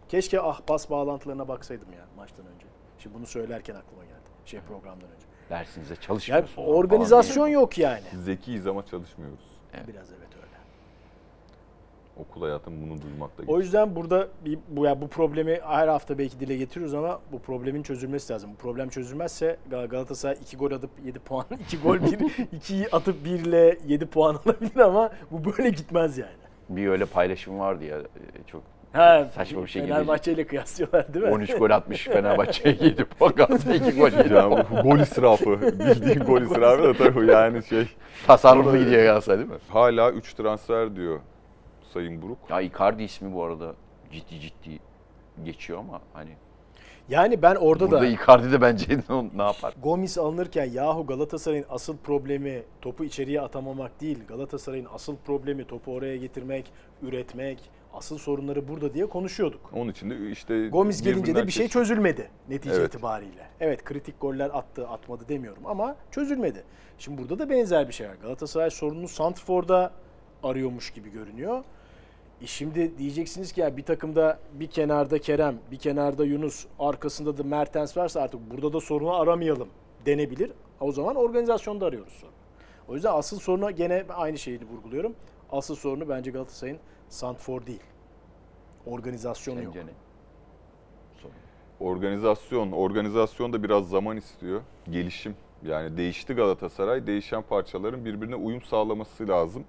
Keşke ah pas bağlantılarına baksaydım ya maçtan önce. Şimdi bunu söylerken aklıma geldi. Şey programdan önce. Dersinize Yani çalışmıyorsunuz. organizasyon yok yani. Zekiyiz ama çalışmıyoruz. Biraz evet öyle. Okul hayatım bunu duymakla O geçti. yüzden burada bir, bu, yani bu problemi her hafta belki dile getiriyoruz ama bu problemin çözülmesi lazım. Bu problem çözülmezse Gal- Galatasaray 2 gol atıp 7 puan, 2 gol 1, 2'yi atıp 1 ile 7 puan alabilir ama bu böyle gitmez yani. Bir öyle paylaşım vardı ya e, çok Ha, saçma bir şey Fenerbahçe ile kıyaslıyorlar değil mi? 13 gol atmış Fenerbahçe'ye 7 puan Galatasaray 2 gol yedi. Yani bu gol israfı. Bildiğin gol israfı da tabii yani şey. Tasarruflu gidiyor Galatasaray değil mi? Hala 3 transfer diyor Sayın Buruk. Ya Icardi ismi bu arada ciddi ciddi geçiyor ama hani Yani ben orada burada da Icardi de bence ne, yapar? Gomis alınırken yahu Galatasaray'ın asıl problemi topu içeriye atamamak değil. Galatasaray'ın asıl problemi topu oraya getirmek, üretmek. Asıl sorunları burada diye konuşuyorduk. Onun için de işte Gomis gelince de bir şey çözülmedi netice Evet. itibariyle. Evet kritik goller attı atmadı demiyorum ama çözülmedi. Şimdi burada da benzer bir şey var. Galatasaray sorununu Santfor'da arıyormuş gibi görünüyor. E şimdi diyeceksiniz ki ya bir takımda bir kenarda Kerem, bir kenarda Yunus, arkasında da Mertens varsa artık burada da sorunu aramayalım denebilir. O zaman organizasyonda arıyoruz sorunu. O yüzden asıl sorunu gene aynı şeyi vurguluyorum. Asıl sorunu bence Galatasaray'ın Santfor değil. Organizasyon yok. Ne? Organizasyon, organizasyon da biraz zaman istiyor. Gelişim. Yani değişti Galatasaray. Değişen parçaların birbirine uyum sağlaması lazım.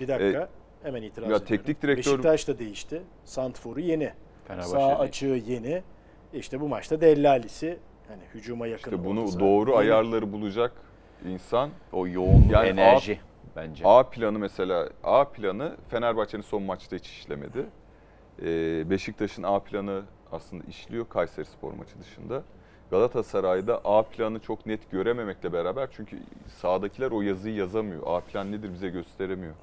Bir dakika. Hemen itiraz ya ediyorum. teknik direktör- Beşiktaş da değişti. Santfor'u yeni. Fenerbahçe Sağ değil. açığı yeni. İşte bu maçta Dellalisi hani hücuma yakın. İşte bunu orta saha. doğru Yeni. ayarları bulacak insan O yoğunluk, Yani enerji bence. A planı mesela A planı Fenerbahçe'nin son maçta hiç işlemedi. Ee, Beşiktaş'ın A planı aslında işliyor Kayseri Spor maçı dışında. Galatasaray'da A planı çok net görememekle beraber çünkü sahadakiler o yazıyı yazamıyor. A plan nedir bize gösteremiyor.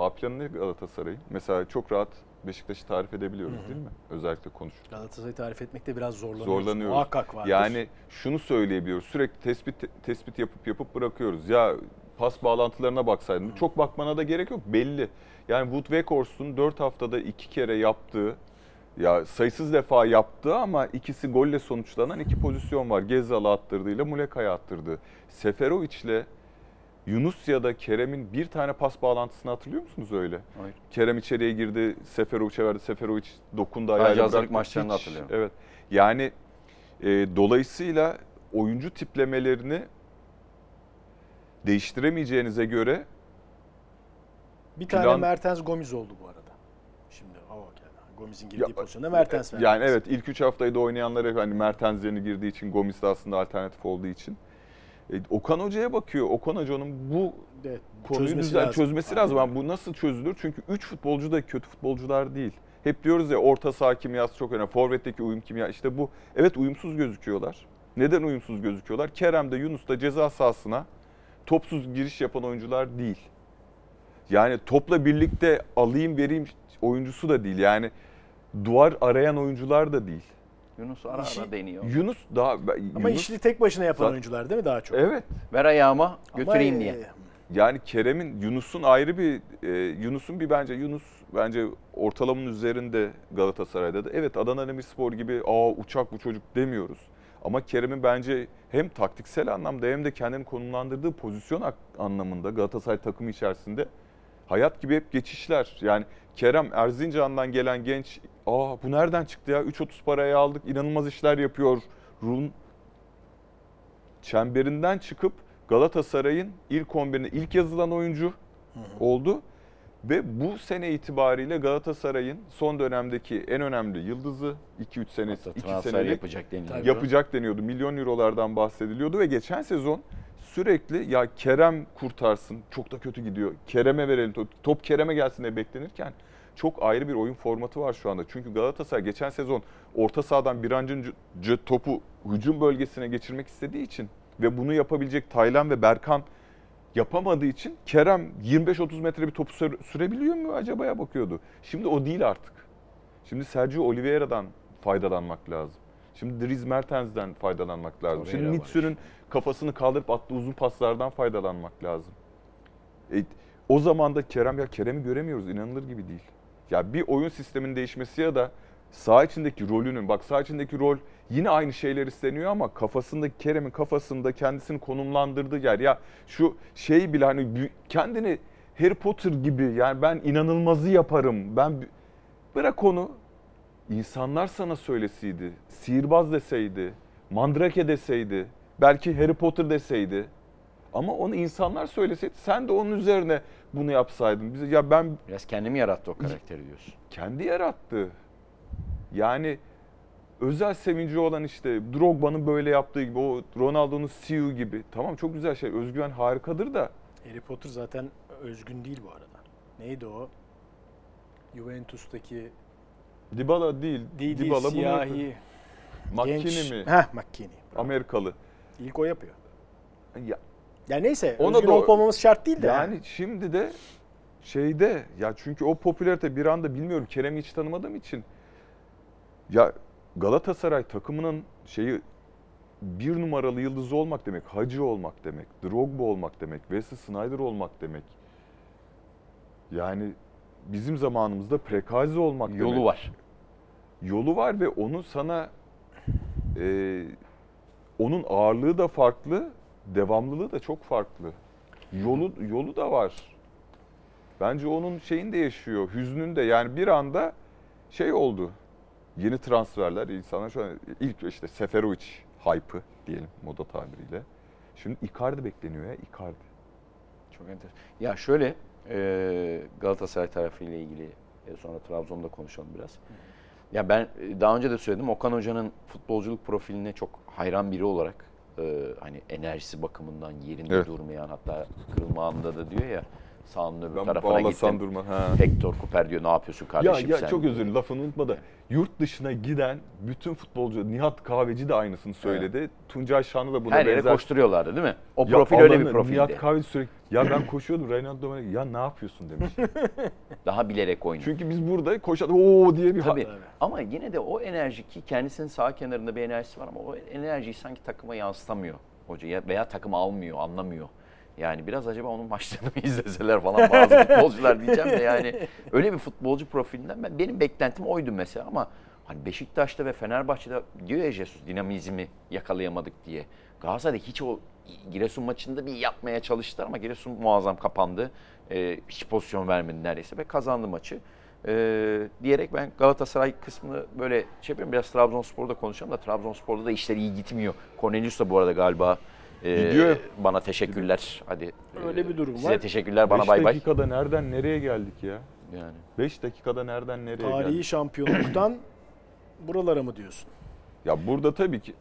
A planı ne Galatasaray'ın? Mesela çok rahat Beşiktaş'ı tarif edebiliyoruz değil mi? Özellikle konuşurken. Galatasaray'ı tarif etmekte biraz zorlanıyoruz. Zorlanıyoruz. Muhakkak vardır. Yani şunu söyleyebiliyoruz. Sürekli tespit tespit yapıp yapıp bırakıyoruz. Ya pas bağlantılarına baksaydın. Çok bakmana da gerek yok. Belli. Yani Wood Weghorst'un 4 haftada 2 kere yaptığı ya sayısız defa yaptığı ama ikisi golle sonuçlanan iki pozisyon var. Gezzal'ı attırdığıyla Muleka'ya attırdığı. Seferovic'le Yunus ya da Kerem'in bir tane pas bağlantısını hatırlıyor musunuz öyle? Hayır. Kerem içeriye girdi, Seferovic'e verdi. Seferovic dokundu ayağıyla hazırlık bıraktı. maçlarını Hiç- hatırlıyorum. Evet. Yani e, dolayısıyla oyuncu tiplemelerini değiştiremeyeceğinize göre bir tane plan- Mertens Gomis oldu bu arada. Şimdi o geldi. Gomis'in girdiği Ya, pozisyonda Mertens verdi. yani evet ilk 3 haftayı da oynayanlar hep hani Mertens yerine girdiği için Gomis de aslında alternatif olduğu için e, Okan Hoca'ya bakıyor. Okan Hoca'nın bu Evet, konuyu çözmesi lazım. çözmesi lazım. Ama bu nasıl çözülür? Çünkü 3 futbolcu da kötü futbolcular değil. Hep diyoruz ya orta saha kimyası çok önemli. Forvet'teki uyum kimya işte bu. Evet uyumsuz gözüküyorlar. Neden uyumsuz gözüküyorlar? Kerem de Yunus da ceza sahasına topsuz giriş yapan oyuncular değil. Yani topla birlikte alayım vereyim oyuncusu da değil. Yani duvar arayan oyuncular da değil. Yunus ara İşi- ara deniyor. Yunus daha Ama Yunus, işini tek başına yapan Zaten- oyuncular değil mi daha çok? evet. Ver ayağıma Ama, götüreyim e, diye. Yani Kerem'in Yunus'un ayrı bir e, Yunus'un bir bence Yunus bence ortalamanın üzerinde Galatasaray'da da. Evet Adana Demirspor gibi aa uçak bu çocuk demiyoruz. Ama Kerem'in bence hem taktiksel anlamda hem de kendini konumlandırdığı pozisyon ak- anlamında Galatasaray takımı içerisinde hayat gibi hep geçişler. Yani Kerem Erzincan'dan gelen genç aa bu nereden çıktı ya 3.30 paraya aldık inanılmaz işler yapıyor. Run çemberinden çıkıp Galatasaray'ın ilk 11'ine ilk yazılan oyuncu oldu. Ve bu sene itibariyle Galatasaray'ın son dönemdeki en önemli yıldızı 2-3 sene Hatta 2 transfer senelik yapacak deniliyor. Tabii. yapacak deniyordu. Milyon eurolardan bahsediliyordu ve geçen sezon sürekli ya Kerem kurtarsın çok da kötü gidiyor. Kerem'e verelim top, top Kerem'e gelsin diye beklenirken çok ayrı bir oyun formatı var şu anda. Çünkü Galatasaray geçen sezon orta sahadan bir an önce topu hücum bölgesine geçirmek istediği için ve bunu yapabilecek Taylan ve Berkan yapamadığı için Kerem 25-30 metre bir topu süre- sürebiliyor mu acaba'ya bakıyordu. Şimdi o değil artık. Şimdi Sergio Oliveira'dan faydalanmak lazım. Şimdi Dries Mertens'den faydalanmak lazım. Torreira Şimdi var Mitsu'nun kafasını kaldırıp attığı uzun paslardan faydalanmak lazım. E, o zaman da Kerem ya Kerem'i göremiyoruz inanılır gibi değil. Ya bir oyun sisteminin değişmesi ya da saha içindeki rolünün bak saha içindeki rol yine aynı şeyler isteniyor ama kafasındaki Kerem'in kafasında kendisini konumlandırdığı yer ya şu şey bile hani kendini Harry Potter gibi yani ben inanılmazı yaparım. Ben bırak onu insanlar sana söyleseydi, sihirbaz deseydi, mandrake deseydi, belki Harry Potter deseydi. Ama onu insanlar söyleseydi sen de onun üzerine bunu yapsaydın. Bize ya ben Biraz kendimi yarattı o karakteri diyorsun. kendi yarattı. Yani özel sevinci olan işte Drogba'nın böyle yaptığı gibi, o Ronaldo'nun Siu gibi. Tamam çok güzel şey, özgüven harikadır da Harry Potter zaten özgün değil bu arada. Neydi o? Juventus'taki Dybala değil. değil, Dybala bunu siyahi McKinney genç. mi? Heh McKinney. Amerikalı. İlk o yapıyor. Ya, Yani neyse Ona özgün da- olup olmamız şart değil de. yani şimdi de şeyde ya çünkü o popülarite bir anda bilmiyorum Kerem'i hiç tanımadığım için ya Galatasaray takımının şeyi bir numaralı yıldızı olmak demek, Hacı olmak demek, Drogba olmak demek, Wesley Snyder olmak demek. Yani bizim zamanımızda Prekazi olmak demek. Yolu var. Yolu var ve onu sana e, onun ağırlığı da farklı, devamlılığı da çok farklı. Yolu yolu da var. Bence onun şeyini de yaşıyor, hüznünü de. Yani bir anda şey oldu. yeni transferler insanlar şu an ilk işte Seferovic hype'ı diyelim moda tabiriyle. Şimdi Icardi bekleniyor ya Icardi. Çok enteresan. Ya şöyle e, Galatasaray tarafıyla ilgili e, sonra Trabzon'da konuşalım biraz. Ya ben e, daha önce de söyledim Okan Hoca'nın futbolculuk profiline çok hayran biri olarak e, hani enerjisi bakımından yerinde Evet. durmayan hatta kırılma anında da diyor ya sahanın öbür Ben tarafına gittim. durma. Ha. Hector Kuper diyor ne yapıyorsun Ya, kardeşim ya sen? çok özür dilerim lafını unutma da yurt dışına giden bütün futbolcu Nihat Kahveci de aynısını söyledi. Tuncay Şanlı da buna Her yere benzer. koşturuyorlardı değil mi? O Ya profil öyle bir profildi. Nihat Kahveci sürekli ya ben koşuyordum Reynald Domenech ya ne yapıyorsun demiş. Daha bilerek oynuyor. Çünkü biz burada koşardık ooo diye bir Tabii. Tabii. Ama yine de o enerji ki kendisinin sağ kenarında bir enerjisi var ama o enerjiyi sanki takıma yansıtamıyor hoca ya- veya takım almıyor, anlamıyor. Yani biraz acaba onun maçlarını mı izleseler falan bazı futbolcular diyeceğim de yani öyle bir futbolcu profilinden ben benim beklentim oydu mesela ama hani Beşiktaş'ta ve Fenerbahçe'de diyor ya Jesus dinamizmi yakalayamadık diye. Galatasaray'da hiç o Giresun maçında bir yapmaya çalıştılar ama Giresun muazzam kapandı. Ee, hiç pozisyon vermedi neredeyse ve kazandı maçı. Ee, diyerek ben Galatasaray kısmını böyle şey yapıyorum. Biraz Trabzonspor'da konuşalım da Trabzonspor'da da işler iyi gitmiyor. Cornelius da bu arada galiba e, Gidiyor. bana teşekkürler. Hadi. Öyle bir durum Size var. teşekkürler bana 5 bay bay. dakikada nereden nereye geldik ya? Yani. 5 dakikada nereden nereye Tarihi geldik? şampiyonluktan buralara mı diyorsun? Ya burada tabii ki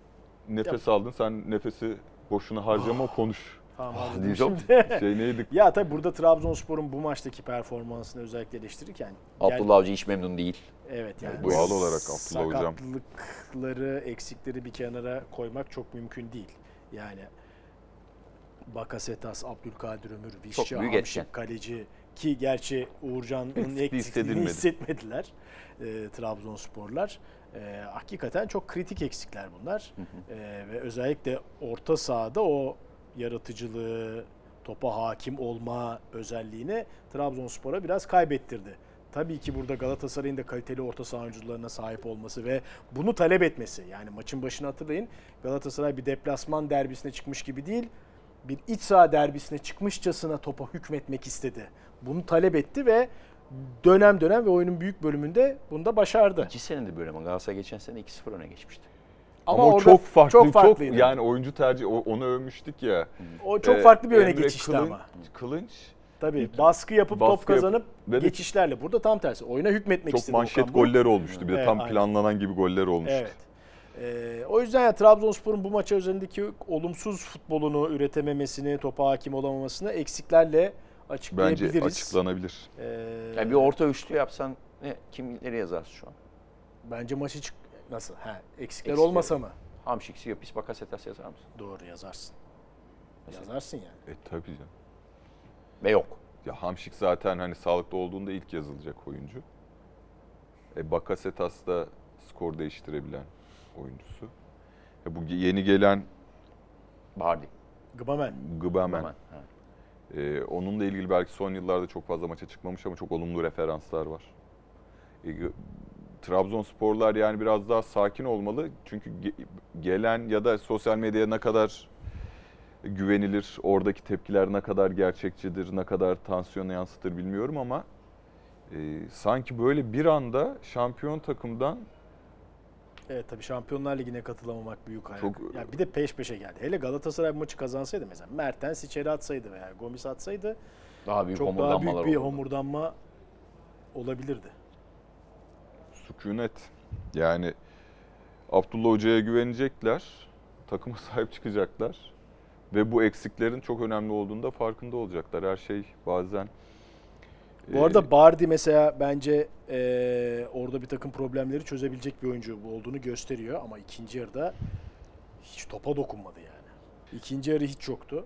nefes aldın sen nefesi boşuna harcama konuş. Tamam Ah, anladım diyeceğim. şimdi. Şey neydi? ya tabii burada Trabzonspor'un bu maçtaki performansını özellikle eleştirirken Abdullah Avcı hiç memnun değil. Evet yani Doğal olarak Abdullah Hocam. sakatlıkları, eksikleri bir kenara koymak çok mümkün değil. Yani Bakasetas, Abdülkadir Ömür, Vişça, etken. kaleci ki gerçi Uğurcan'ın Eksikliği eksikliğini hissetmediler e, Trabzonsporlar. E, hakikaten çok kritik eksikler bunlar. E, ve özellikle orta sahada o yaratıcılığı, topa hakim olma özelliğini Trabzonspor'a biraz kaybettirdi. Tabii ki burada Galatasaray'ın da kaliteli orta saha oyuncularına sahip olması ve bunu talep etmesi. Yani maçın başını hatırlayın. Galatasaray bir deplasman derbisine çıkmış gibi değil, bir iç saha derbisine çıkmışçasına topa hükmetmek istedi. Bunu talep etti ve dönem dönem ve oyunun büyük bölümünde bunu da başardı. İki senedir böyle ama Galatasaray geçen sene 2-0 öne geçmişti. Ama, o orada çok farklı, çok, farklıydı. yani oyuncu tercih o- onu övmüştük ya. o çok Ee, farklı bir öne Emre geçişti Kılınç, ama. Kılınç Tabii baskı yapıp Baskı top kazanıp de- geçişlerle. Burada tam tersi. Oyuna hükmetmek çok istedi manşet Okan Buruk. goller olmuştu. Bir de Evet, tam aynen. planlanan gibi goller olmuştu. Evet. Ee, o yüzden ya Trabzonspor'un bu maça üzerindeki olumsuz futbolunu üretememesini, topa hakim olamamasını eksiklerle açıklayabiliriz. Bence açıklanabilir. Ee, Yani bir orta üçlü yapsan ne kimleri yazarsın şu an? bence maçı çık nasıl? Ha, eksikler Eksikler. olmasa mı? Hamşik, Siyopis, Bakasetas yazar mısın? Doğru yazarsın. Yazarsın yani. E tabii canım. Ve yok. Ya Hamşik zaten hani sağlıklı olduğunda ilk yazılacak oyuncu. E Bakasetas da skor değiştirebilen oyuncusu. E bu yeni gelen Bardi. Gıbamen. Gıbamen. Hemen. Ha. e, onunla ilgili belki son yıllarda çok fazla maça çıkmamış ama çok olumlu referanslar var. E, G- Trabzonsporlar yani biraz daha sakin olmalı. Çünkü ge- gelen ya da sosyal medyaya ne kadar güvenilir, oradaki tepkiler ne kadar gerçekçidir, ne kadar tansiyonu yansıtır bilmiyorum ama e, sanki böyle bir anda şampiyon takımdan Evet tabii Şampiyonlar Ligi'ne katılamamak büyük hayal. Çok- Ya bir de peş peşe geldi. Hele Galatasaray maçı kazansaydı mesela Mertens içeri atsaydı veya Gomis atsaydı Daha büyük çok daha büyük bir olurdu. homurdanma olabilirdi. sükunet yani Abdullah Hoca'ya güvenecekler, takıma sahip çıkacaklar ve bu eksiklerin çok önemli olduğunda farkında olacaklar. Her şey bazen Bu e, arada Bardi mesela bence eee, orada bir takım problemleri çözebilecek bir oyuncu olduğunu gösteriyor ama ikinci yarıda hiç topa dokunmadı yani. İkinci yarı hiç yoktu.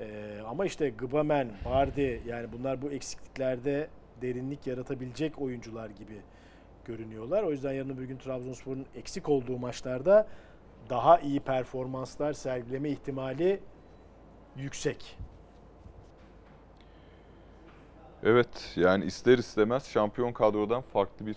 Eee, ama işte Gıbamen, Bardi yani bunlar bu eksikliklerde derinlik yaratabilecek oyuncular gibi görünüyorlar. O yüzden yarın öbür gün Trabzonspor'un eksik olduğu maçlarda daha iyi performanslar sergileme ihtimali yüksek. Evet yani ister istemez şampiyon kadrodan farklı bir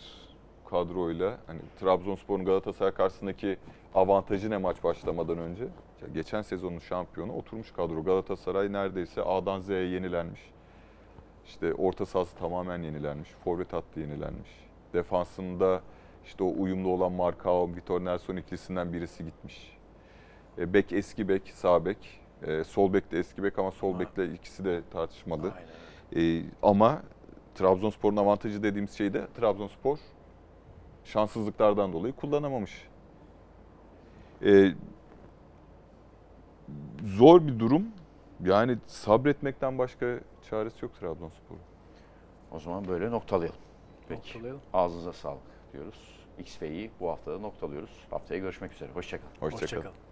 kadroyla hani Trabzonspor'un Galatasaray karşısındaki avantajı ne maç başlamadan önce? Ya geçen sezonun şampiyonu oturmuş kadro. Galatasaray neredeyse A'dan Z'ye yenilenmiş. İşte orta sahası tamamen yenilenmiş. Forvet hattı yenilenmiş. Defansında İşte o uyumlu olan Marcao, Vitor Nelson ikilisinden birisi gitmiş. E, bek eski bek, sağ bek. E, sol bek de eski bek ama sol bekle ikisi de tartışmalı. Aynen. E, ama Trabzonspor'un avantajı dediğimiz şey de Trabzonspor şanssızlıklardan dolayı kullanamamış. E, zor bir durum. Yani sabretmekten başka çaresi yok Trabzonspor'un. O zaman böyle noktalayalım. Peki. Noktalayalım. Ağzınıza sağlık diyoruz. X ve Y bu haftada noktalıyoruz. Haftaya görüşmek üzere. Hoşçakalın. Hoşçakalın. Hoşçakalın.